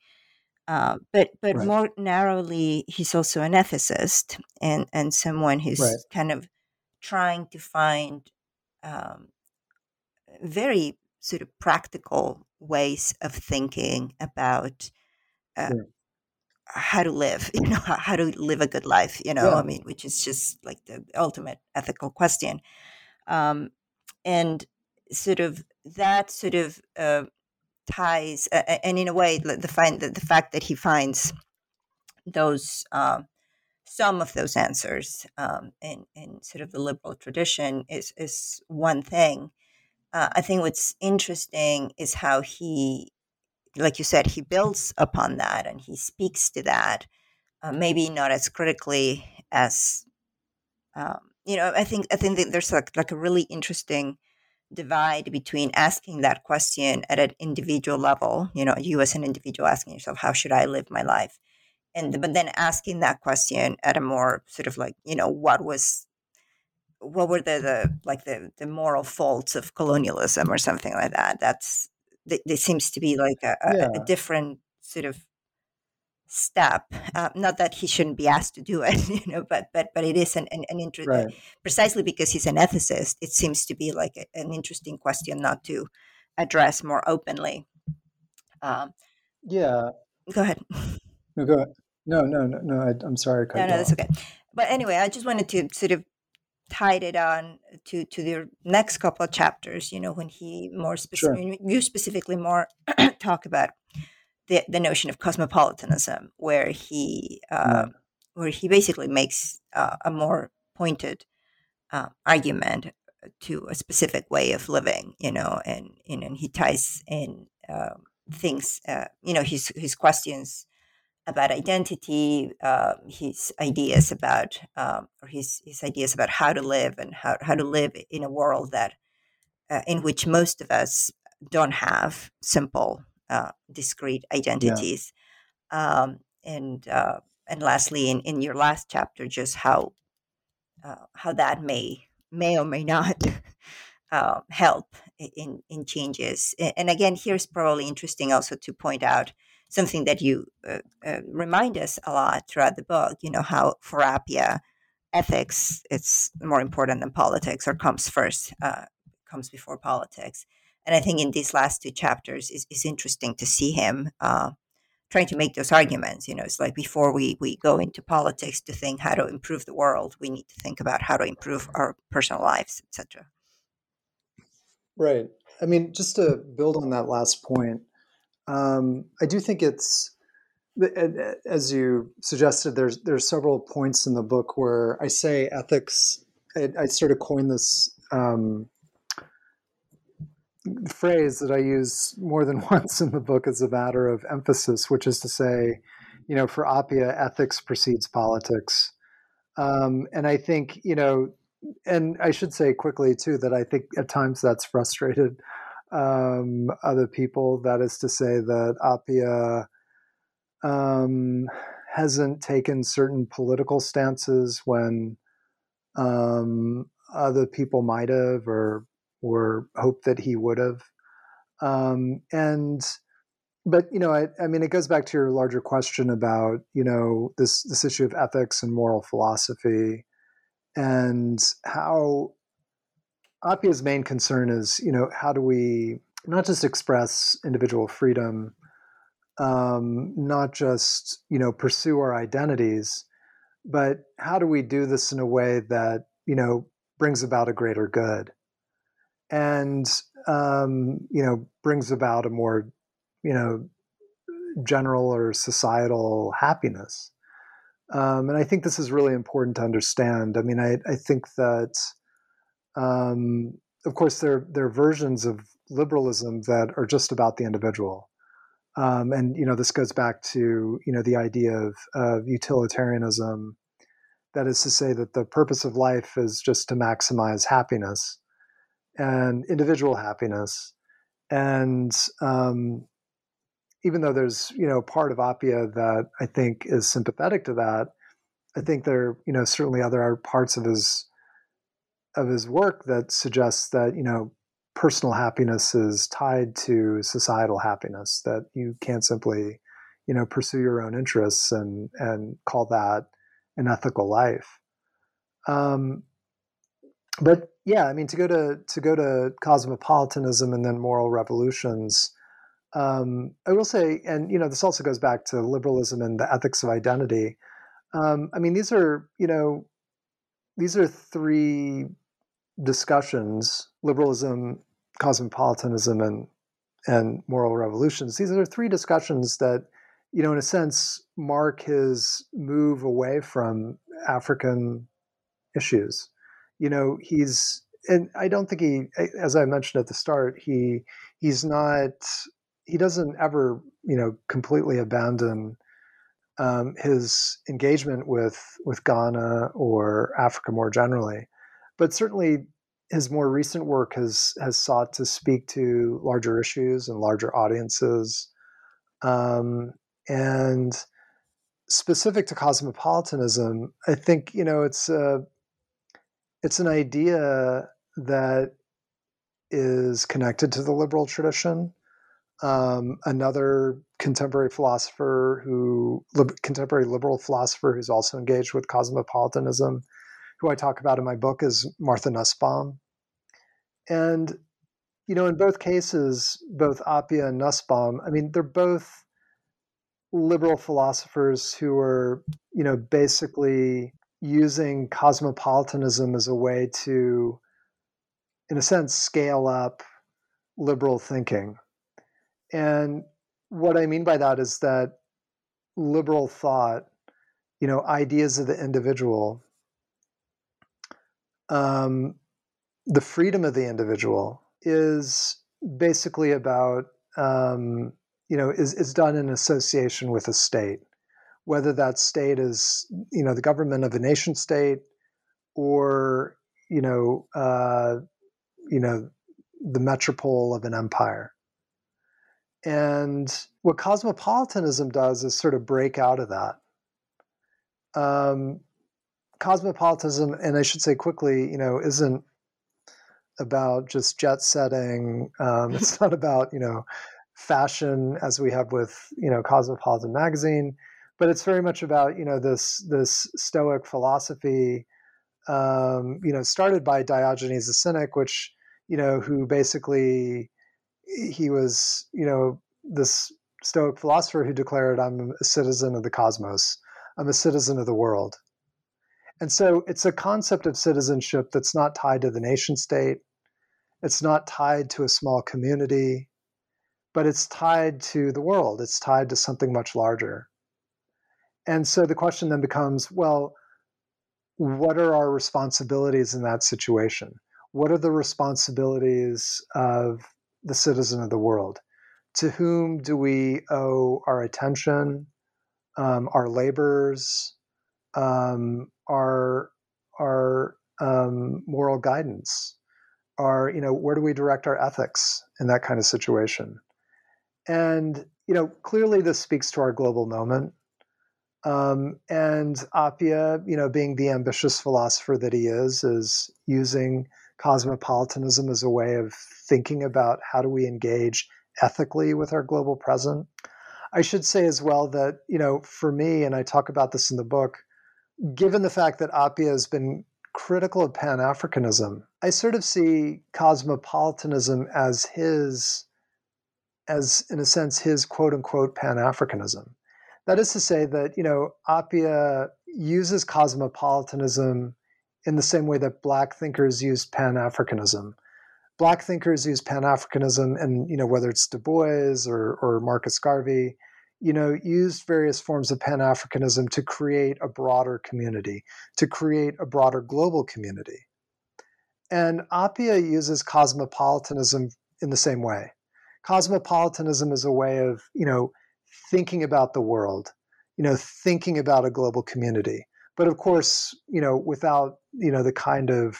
Uh, but but Right. more narrowly, he's also an ethicist and and someone who's Right. kind of trying to find um, very sort of practical ways of thinking about uh, Sure. how to live, you know, how, to live a good life, you know, Yeah. I mean, which is just like the ultimate ethical question. Um, and sort of that sort of uh, ties, uh, and in a way, the, the, find, the, the fact that he finds those, um, some of those answers um, in, in sort of the liberal tradition is, is one thing. Uh, I think what's interesting is how he like you said, he builds upon that and he speaks to that, uh, maybe not as critically as um, you know. I think I think that there's like like a really interesting divide between asking that question at an individual level. You know, you as an individual asking yourself, "How should I live my life?" and but then asking that question at a more sort of like you know what was what were the, the like the the moral faults of colonialism or something like that that's th- there seems to be like a, a, Yeah. a different sort of step uh, not that he shouldn't be asked to do it you know but but but it is an an, an inter- Right. precisely because he's an ethicist it seems to be like a, an interesting question not to address more openly um, Yeah. go ahead No, go ahead. No, no, no, no. I, I'm sorry. No no that's okay but anyway i just wanted to sort of tie it on to to the next couple of chapters you know when he more Sure. you specifically more talk about the, the notion of cosmopolitanism where he um, where he basically makes uh, a more pointed uh, argument to a specific way of living you know and know and he ties in um, things uh, you know his his questions about identity, uh, his ideas about um, or his his ideas about how to live and how how to live in a world that uh, in which most of us don't have simple, uh, discrete identities. Um, and uh, and lastly, in, in your last chapter, just how uh, how that may may or may not uh, help in in changes. And again, here's probably interesting also to point out something that you uh, uh, remind us a lot throughout the book. You know how for Appiah, ethics it's more important than politics, or comes first, uh, comes before politics. And I think in these last two chapters is is interesting to see him. Uh, trying to make those arguments you know it's like before we we go into politics to think how to improve the world we need to think about how to improve our personal lives etc Right. I mean, just to build on that last point, um, I do think it's as you suggested. There's there's several points in the book where I say ethics. I, I sort of coined this um, phrase that I use more than once in the book as a matter of emphasis, which is to say, you know, for Appiah, ethics precedes politics. Um, and I think, you know, and I should say quickly too that I think at times that's frustrated um, other people. That is to say that Appiah um, hasn't taken certain political stances when um, other people might have or or hoped that he would have. Um, and but you know, I, I mean, it goes back to your larger question about you know this this issue of ethics and moral philosophy, and how Appiah's main concern is you know how do we not just express individual freedom, um, not just you know pursue our identities, but how do we do this in a way that you know brings about a greater good, and um, you know brings about a more you know general or societal happiness. Um, and I think this is really important to understand. I mean, I, I think that, um, of course, there, there are versions of liberalism that are just about the individual. Um, and, you know, this goes back to, you know, the idea of, of utilitarianism. That is to say that the purpose of life is just to maximize happiness and individual happiness. And um, even though there's you know part of Appiah that I think is sympathetic to that, I think there you know certainly other parts of his of his work that suggests that you know personal happiness is tied to societal happiness. That you can't simply you know pursue your own interests and and call that an ethical life. Um, but yeah, I mean to go to to go to cosmopolitanism and then moral revolutions. Um, I will say, and you know, this also goes back to liberalism and the ethics of identity. Um, I mean, these are you know, these are three discussions: liberalism, cosmopolitanism, and and moral revolutions. These are three discussions that, you know, in a sense, mark his move away from African issues. You know, he's and I don't think he, as I mentioned at the start, he he's not he doesn't ever you know completely abandon um, his engagement with with Ghana or Africa more generally, but certainly his more recent work has has sought to speak to larger issues and larger audiences, um, and specific to cosmopolitanism, I think you know it's a it's an idea that is connected to the liberal tradition. Um, another contemporary philosopher who contemporary liberal philosopher who's also engaged with cosmopolitanism, who I talk about in my book, is Martha Nussbaum. And you know, in both cases, both Appiah and Nussbaum, I mean, they're both liberal philosophers who are, you know, basically using cosmopolitanism as a way to, in a sense, scale up liberal thinking. And what I mean by that is that liberal thought, you know, ideas of the individual, um, the freedom of the individual is basically about um, you know is, is done in association with a state. Whether that state is you know the government of a nation state or you know uh, you know the metropole of an empire. And what cosmopolitanism does is sort of break out of that. Um, cosmopolitanism and i should say quickly you know isn't about just jet setting um, it's not about you know fashion as we have with you know Cosmopolitan magazine, but it's very much about you know this this Stoic philosophy, um, you know, started by Diogenes the Cynic, which you know who basically he was you know this Stoic philosopher who declared, "I'm a citizen of the cosmos. I'm a citizen of the world." And so it's a concept of citizenship that's not tied to the nation state. It's not tied to a small community but it's tied to the world. It's tied to something much larger. And so the question then becomes well, what are our responsibilities in that situation? What are the responsibilities of the citizen of the world? To whom do we owe our attention, um, our labors, um, our our um, moral guidance? Our you know where do we direct our ethics in that kind of situation? And you know, clearly this speaks to our global moment. Um, and Appiah, you know, being the ambitious philosopher that he is, is using cosmopolitanism as a way of thinking about how do we engage ethically with our global present. I should say as well that, you know, for me, and I talk about this in the book, given the fact that Appiah has been critical of Pan Africanism, I sort of see cosmopolitanism as his as, in a sense, his quote unquote Pan Africanism. That is to say that, you know, Appiah uses cosmopolitanism in the same way that Black thinkers used Pan Africanism. Black thinkers use Pan Africanism, and, you know, whether it's Du Bois or, or Marcus Garvey, you know, used various forms of Pan Africanism to create a broader community, to create a broader global community. And Appiah uses cosmopolitanism in the same way. Cosmopolitanism is a way of you know thinking about the world you know thinking about a global community. But of course you know without you know the kind of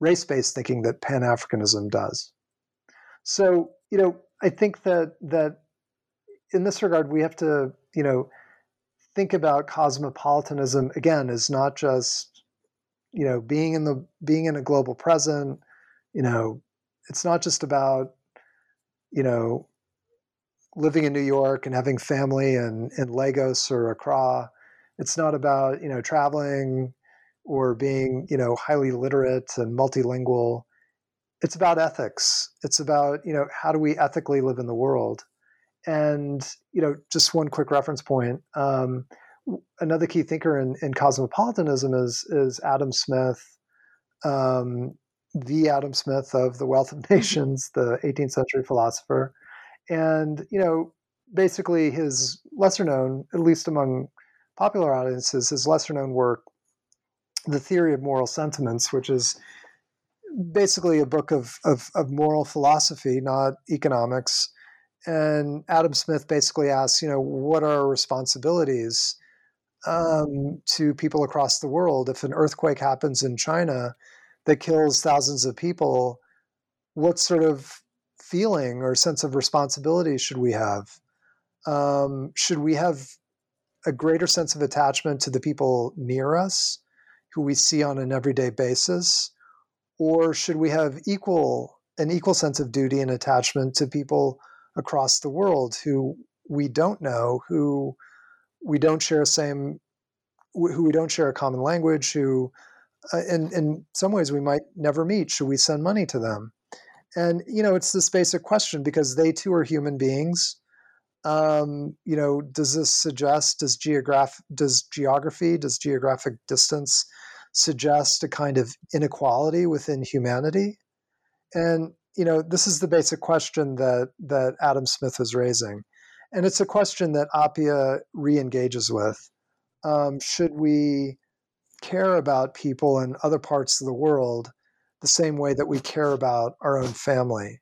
race-based thinking that pan-africanism does. So you know i think that that in this regard we have to you know think about cosmopolitanism again as not just you know being in the being in a global present you know it's not just about you know living in new york and having family in, in lagos or accra. It's not about you know traveling or being you know highly literate and multilingual. It's about ethics. It's about you know how do we ethically live in the world and you know just one quick reference point um, another key thinker in, in cosmopolitanism is is Adam Smith, um, the Adam Smith of the Wealth of mm-hmm. Nations, the 18th century philosopher, and you know basically his lesser known, at least among popular audiences, his lesser known work, The Theory of Moral Sentiments, which is basically a book of, of, of moral philosophy, not economics. And Adam Smith basically asks, you know, what are our responsibilities um, to people across the world. If an earthquake happens in China that kills thousands of people, what sort of feeling or sense of responsibility should we have? Um, should we have a greater sense of attachment to the people near us who we see on an everyday basis? Or should we have equal an equal sense of duty and attachment to people across the world who we don't know, who we don't share a same who we don't share a common language who uh, in in some ways we might never meet. Should we send money to them? And you know it's this basic question because they too are human beings. Um, you know does this suggest does geograph does geography does geographic distance suggest a kind of inequality within humanity? And you know this is the basic question that that adam smith is raising and it's a question that Appiah re-engages with. Um, should we care about people in other parts of the world the same way that we care about our own family?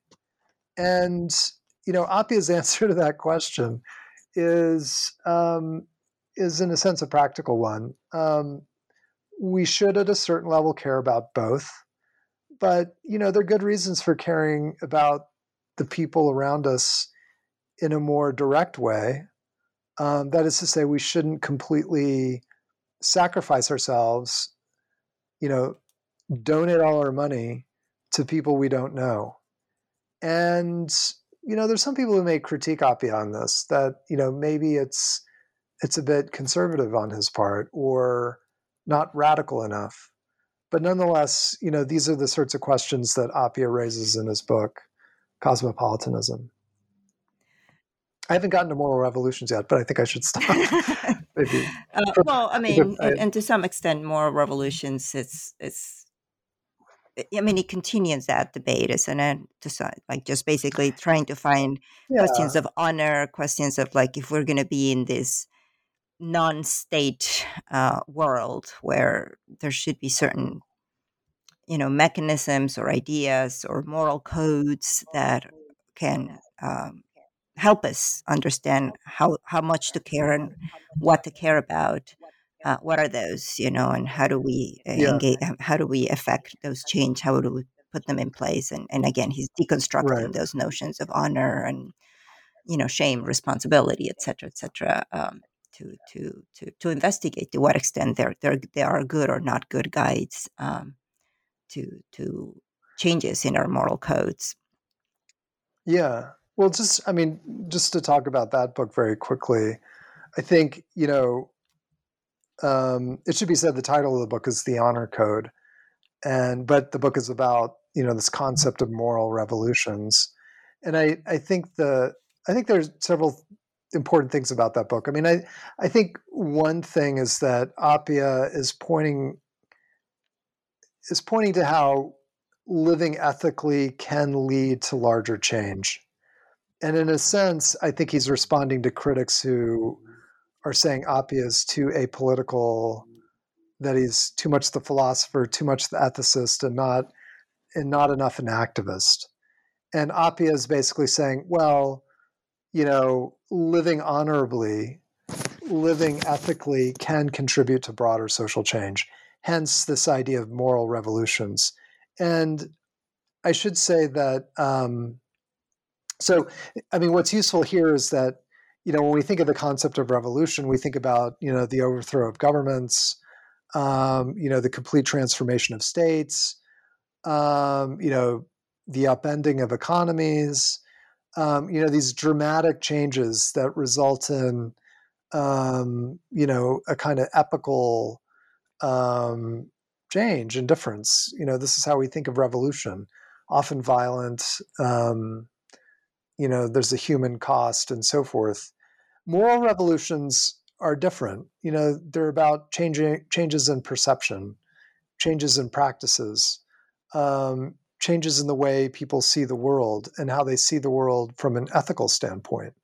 And you know, Appiah's answer to that question is um, is in a sense a practical one. Um, we should, at a certain level, care about both, but you know, there are good reasons for caring about the people around us in a more direct way. Um, that is to say, we shouldn't completely sacrifice ourselves, you know, donate all our money to people we don't know. And, you know, there's some people who may critique Appiah on this, that, you know, maybe it's it's a bit conservative on his part or not radical enough. But nonetheless, you know, these are the sorts of questions that Appiah raises in his book, Cosmopolitanism. I haven't gotten to moral revolutions yet, but I think I should stop. Maybe. Uh, well, I mean, and, and, to some extent, moral revolutions. It's it's. I mean, it continues that debate, isn't it? To like just basically trying to find yeah. questions of honor, questions of like if we're going to be in this non-state uh, world where there should be certain, you know, mechanisms or ideas or moral codes that can um, help us understand how, how much to care and what to care about. Uh, what are those, you know, and how do we uh, yeah. engage? How do we affect those change? How do we put them in place? And and again, he's deconstructing right. those notions of honor and you know shame, responsibility, etc cetera, et cetera, um, to to to to investigate to what extent they're, they're they are good or not good guides um, to to changes in our moral codes. Yeah, well, just I mean, just to talk about that book very quickly, I think you know um, it should be said the title of the book is the Honor Code, and but the book is about you know this concept of moral revolutions, and I I think the I think there's several important things about that book. I mean, I I think one thing is that Appiah is pointing is pointing to how living ethically can lead to larger change and in a sense, I think he's responding to critics who are saying Appiah is too apolitical, that he's too much the philosopher, too much the ethicist, and not and not enough an activist. And Appiah is basically saying, well, you know, living honorably, living ethically can contribute to broader social change. Hence, this idea of moral revolutions. And I should say that um, so, I mean, what's useful here is that, you know, when we think of the concept of revolution, we think about, you know, the overthrow of governments, um, you know, the complete transformation of states, um, you know, the upending of economies, um, you know, these dramatic changes that result in, um, you know, a kind of epical um, change and difference. You know, this is how we think of revolution, often violent. Um, you know, there's a human cost and so forth. Moral revolutions are different. You know, they're about changing changes in perception, changes in practices, um, changes in the way people see the world and how they see the world from an ethical standpoint.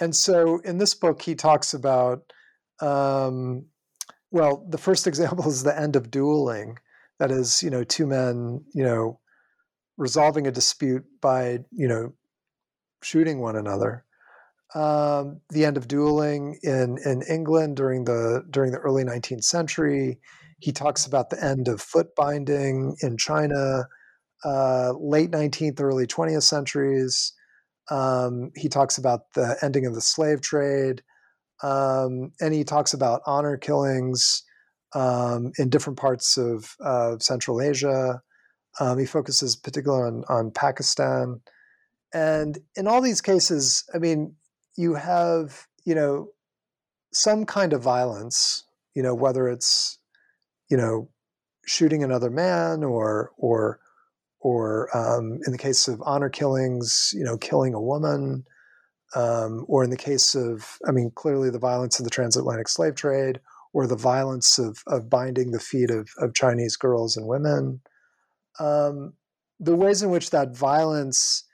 And so, in this book, he talks about. Um, well, the first example is the end of dueling. That is, you know, two men, you know, resolving a dispute by, you know, shooting one another um, the end of dueling in in England during the during the early 19th century. He talks about the end of foot binding in China, uh, late 19th, early 20th centuries. Um, he talks about the ending of the slave trade, um, and he talks about honor killings um, in different parts of, of Central Asia. Um, he focuses particularly on, on Pakistan. And in all these cases, I mean, you have you know some kind of violence you know whether it's you know shooting another man or or or um, in the case of honor killings you know killing a woman um, or in the case of i mean clearly the violence of the transatlantic slave trade or the violence of, of binding the feet of, of chinese girls and women um, the ways in which that violence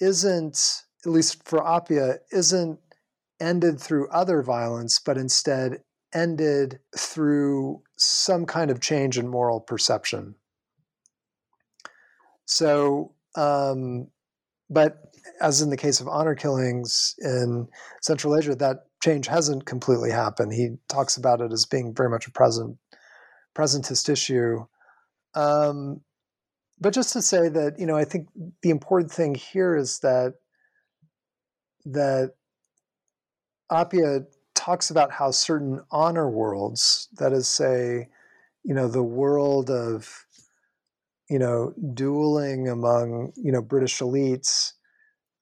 isn't at least for Appiah, isn't ended through other violence, but instead ended through some kind of change in moral perception. So, um, but as in the case of honor killings in Central Asia, that change hasn't completely happened. He talks about it as being very much a present presentist issue. Um, but just to say that, you know, I think the important thing here is that that Appiah talks about how certain honor worlds, that is, say, you know, the world of, you know, dueling among, you know, British elites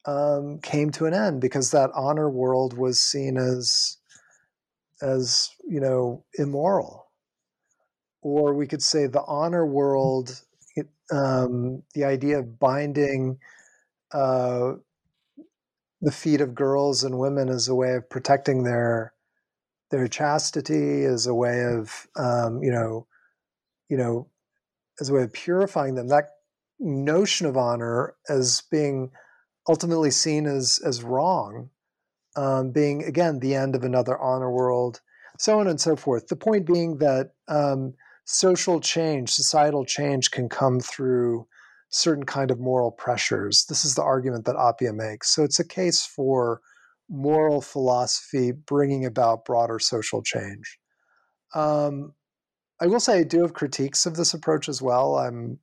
um, came to an end because that honor world was seen as, as, you know, immoral. Or we could say the honor world, um, the idea of binding uh, the feet of girls and women as a way of protecting their their chastity, as a way of um, you know, you know, as a way of purifying them. That notion of honor as being ultimately seen as as wrong, um, being again the end of another honor world, so on and so forth. The point being that um, social change, societal change, can come through certain kind of moral pressures. This is the argument that Appiah makes. So it's a case for moral philosophy bringing about broader social change. Um, I will say I do have critiques of this approach as well. I'm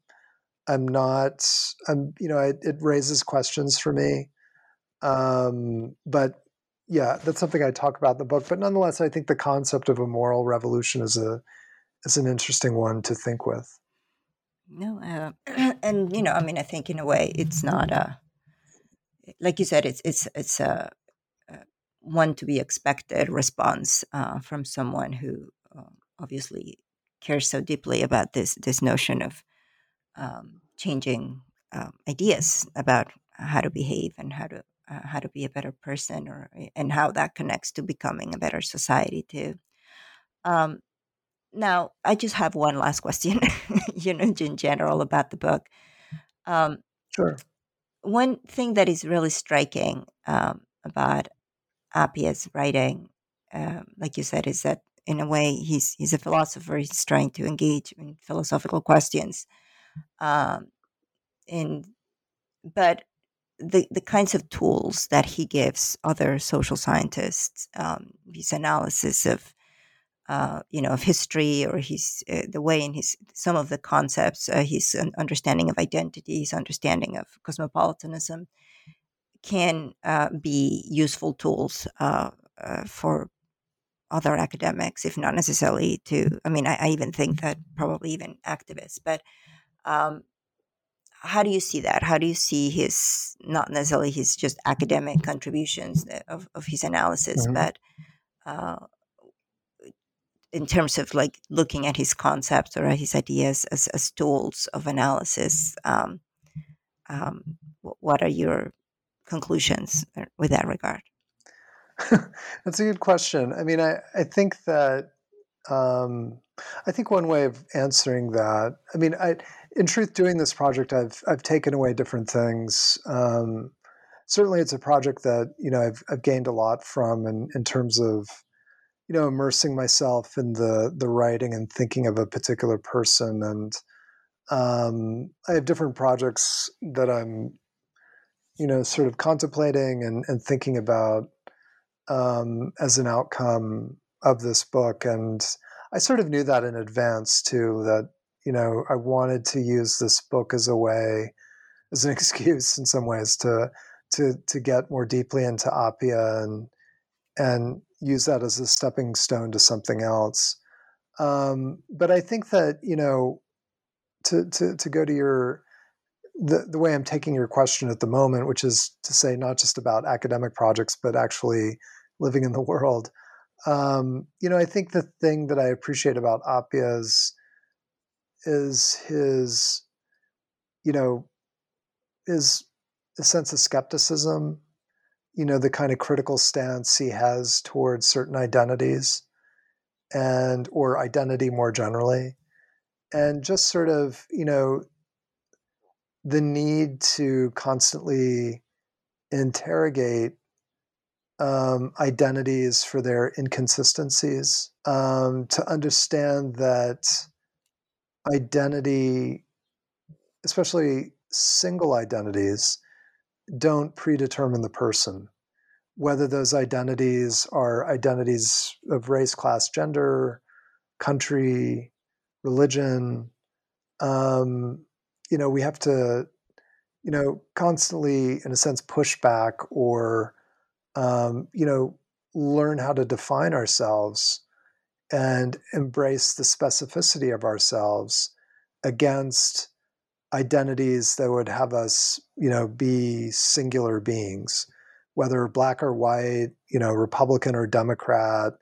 I'm not I'm you know it, it raises questions for me, um, but yeah, that's something I talk about in the book. But nonetheless, I think the concept of a moral revolution is a is an interesting one to think with. No, uh, and you know, I mean, I think in a way, it's not a like you said, it's it's it's a, a one to be expected response uh, from someone who uh, obviously cares so deeply about this this notion of um, changing um, ideas about how to behave and how to uh, how to be a better person, or and how that connects to becoming a better society too. Um, now, I just have one last question, you know, in general about the book. Um, sure. One thing that is really striking um, about Appiah's writing, um, like you said, is that in a way he's he's a philosopher. He's trying to engage in philosophical questions, um, in but the the kinds of tools that he gives other social scientists, um, his analysis of uh, you know, of history or his uh, the way in his some of the concepts, uh, his understanding of identity, his understanding of cosmopolitanism, can uh, be useful tools uh, uh, for other academics, if not necessarily to. I mean, I, I even think that probably even activists. But um, how do you see that? How do you see his not necessarily his just academic contributions of, of his analysis, mm-hmm. but uh, in terms of like looking at his concepts or his ideas as, as tools of analysis? Um, um, what are your conclusions uh, with that regard? That's a good question. I mean, I, I think that um, I think one way of answering that. I mean, I, in truth, doing this project, I've I've taken away different things. Um, certainly, it's a project that you know I've I've gained a lot from, in, in terms of you know immersing myself in the the writing and thinking of a particular person, and um, I have different projects that I'm you know sort of contemplating and, and thinking about um, as an outcome of this book, and I sort of knew that in advance too. That you know, I wanted to use this book as a way, as an excuse in some ways to to to get more deeply into Appiah and and use that as a stepping stone to something else. Um, but I think that you know, to to to go to your the the way I'm taking your question at the moment, which is to say not just about academic projects, but actually living in the world. Um, you know, I think the thing that I appreciate about Appiah is is his, you know, is a sense of skepticism, you know, the kind of critical stance he has towards certain identities and or identity more generally. And just sort of, you know, the need to constantly interrogate um, identities for their inconsistencies, um, to understand that identity, especially single identities, don't predetermine the person. Whether those identities are identities of race, class, gender, country, religion, um, you know, we have to, you know, constantly, in a sense, push back or, um, you know, learn how to define ourselves and embrace the specificity of ourselves against identities that would have us, you know, be singular beings, whether black or white, you know, Republican or Democrat,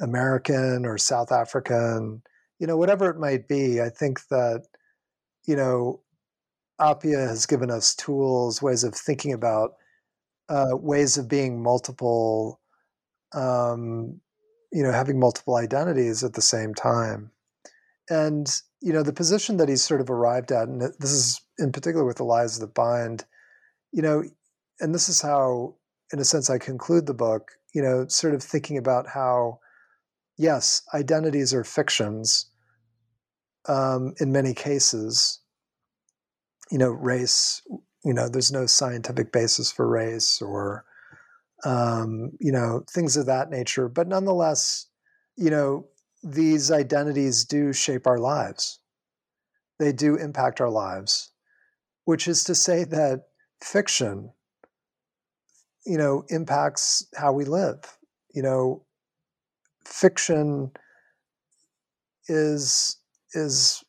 American or South African, you know, whatever it might be. I think that, you know, Appiah has given us tools, ways of thinking about uh, ways of being multiple um, you know having multiple identities at the same time. And you know the position that he's sort of arrived at and this is in particular with the lies that bind you know and this is how in a sense i conclude the book you know sort of thinking about how yes identities are fictions um, in many cases you know race you know there's no scientific basis for race or um, you know, things of that nature. But nonetheless, you know, these identities do shape our lives. They do impact our lives, which is to say that fiction, you know, impacts how we live. You know, fiction is is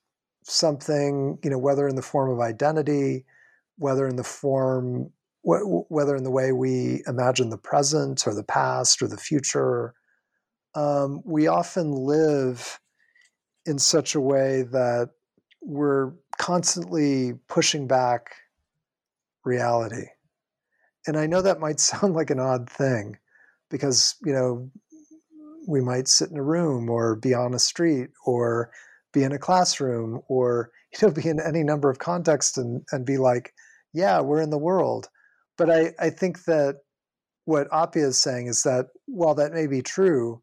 something, you know, whether in the form of identity, whether in the form whether in the way we imagine the present or the past or the future, um, we often live in such a way that we're constantly pushing back reality. And I know that might sound like an odd thing because, you know, we might sit in a room or be on a street or be in a classroom or, you know, be in any number of contexts and, and be like, yeah, we're in the world but I, I think that what Appiah is saying is that while that may be true,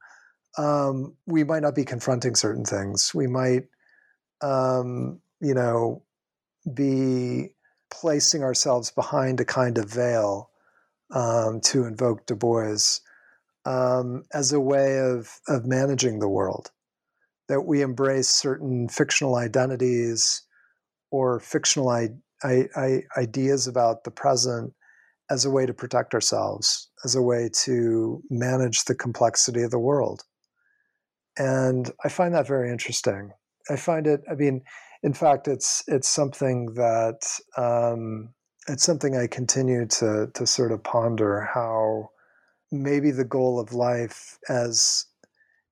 um, we might not be confronting certain things. We might, um, you know, be placing ourselves behind a kind of veil, um, to invoke Du Bois, um, as a way of of managing the world. That we embrace certain fictional identities or fictional I- I- ideas about the present as a way to protect ourselves, as a way to manage the complexity of the world. and I find that very interesting. I find it. I mean, in fact, it's it's something that um, it's something I continue to to sort of ponder how maybe the goal of life as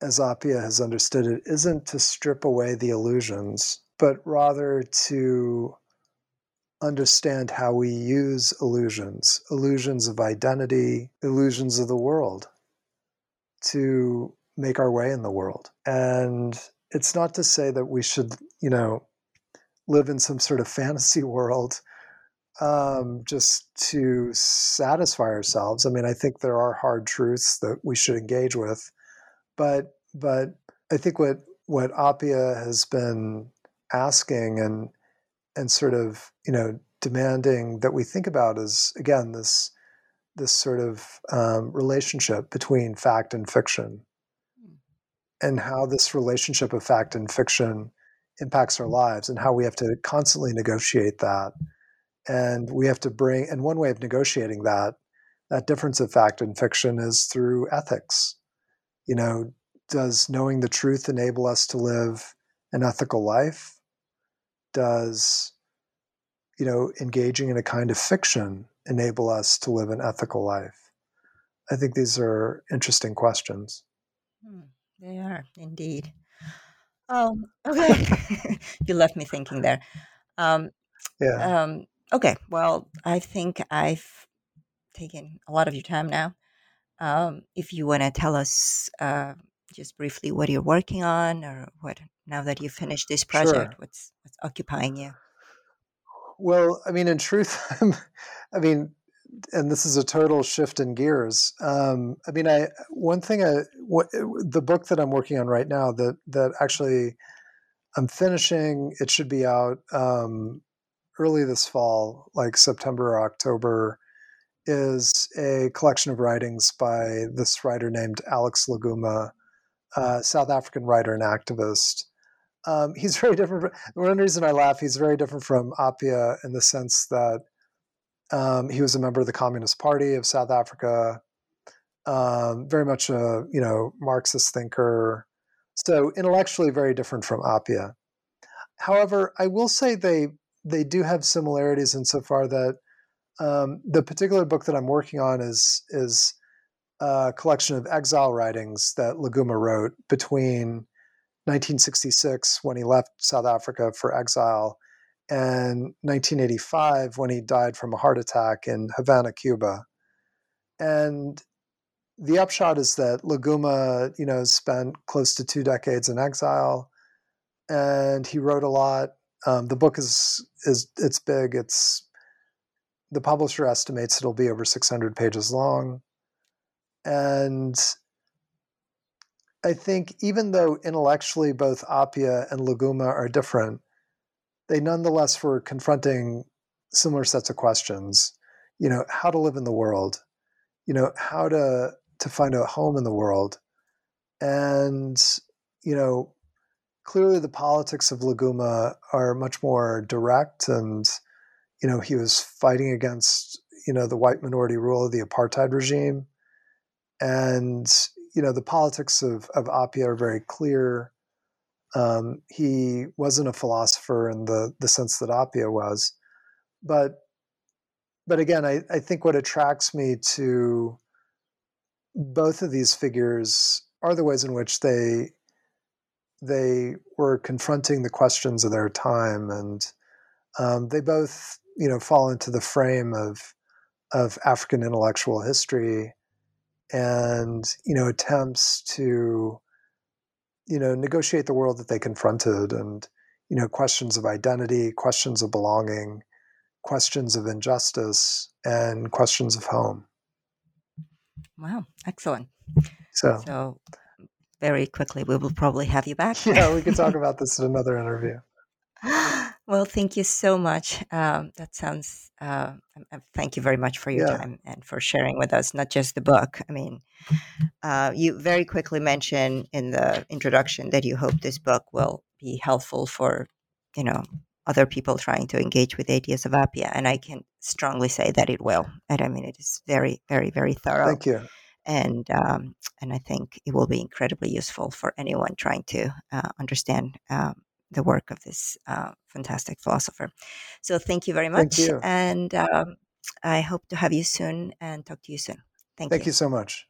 as Appiah has understood it isn't to strip away the illusions, but rather to understand how we use illusions, illusions of identity, illusions of the world, to make our way in the world. And it's not to say that we should, you know, live in some sort of fantasy world um, just to satisfy ourselves. I mean, I think there are hard truths that we should engage with, but but I think what what Appiah has been asking and and sort of you know demanding that we think about is again this this sort of um, relationship between fact and fiction. And how this relationship of fact and fiction impacts our lives and how we have to constantly negotiate that. And we have to bring and one way of negotiating that that difference of fact and fiction is through ethics. You know does knowing the truth enable us to live an ethical life does you know engaging in a kind of fiction enable us to live an ethical life? I think these are interesting questions. Hmm, they are indeed. Um okay. You left me thinking there. Um yeah. um okay. Well i think i've taken a lot of your time now. Um if you want to tell us uh just briefly what you're working on or what now that you've finished this project sure. what's what's occupying you well i mean in truth i mean and this is a total shift in gears um, i mean i one thing i what, the book that i'm working on right now that that actually i'm finishing it should be out um, early this fall like september or october is a collection of writings by this writer named alex la guma uh, South African writer and activist. Um, he's very different. One reason I laugh, he's very different from Appiah in the sense that um, he was a member of the Communist Party of South Africa, um, very much a you know Marxist thinker. So intellectually, very different from Appiah. However, I will say they they do have similarities insofar that um, the particular book that I'm working on is is a collection of exile writings that La Guma wrote between 1966, when he left South Africa for exile, and 1985, when he died from a heart attack in Havana, Cuba. And the upshot is that La Guma, you know, spent close to two decades in exile, and he wrote a lot. Um, the book is is it's big. It's the publisher estimates it'll be over 600 pages long. And I think even though intellectually both Appiah and La Guma are different, they nonetheless were confronting similar sets of questions. You know, how to live in the world, you know, how to to find a home in the world. And, you know, clearly the politics of La Guma are much more direct and, you know, he was fighting against, you know, the white minority rule of the apartheid regime and you know the politics of of Appiah are very clear. Um, he wasn't a philosopher in the the sense that Appiah was, but but again, I, I think what attracts me to both of these figures are the ways in which they they were confronting the questions of their time, and um, they both you know fall into the frame of of African intellectual history and you know attempts to you know negotiate the world that they confronted and you know questions of identity questions of belonging questions of injustice and questions of home. Wow excellent. So so very quickly we will probably have you back. Yeah we could talk about this in another interview well, thank you so much. Um, that sounds. Uh, thank you very much for your yeah. time and for sharing with us not just the book. I mean, uh, you very quickly mentioned in the introduction that you hope this book will be helpful for, you know, other people trying to engage with ideas of Appiah, and I can strongly say that it will. And I mean, it is very, very, very thorough. Thank you. and um, and I think it will be incredibly useful for anyone trying to uh, understand um, the work of this uh, fantastic philosopher. So thank you very much, you. and um, I hope to have you soon and talk to you soon. Thank, you. Thank you. you so much.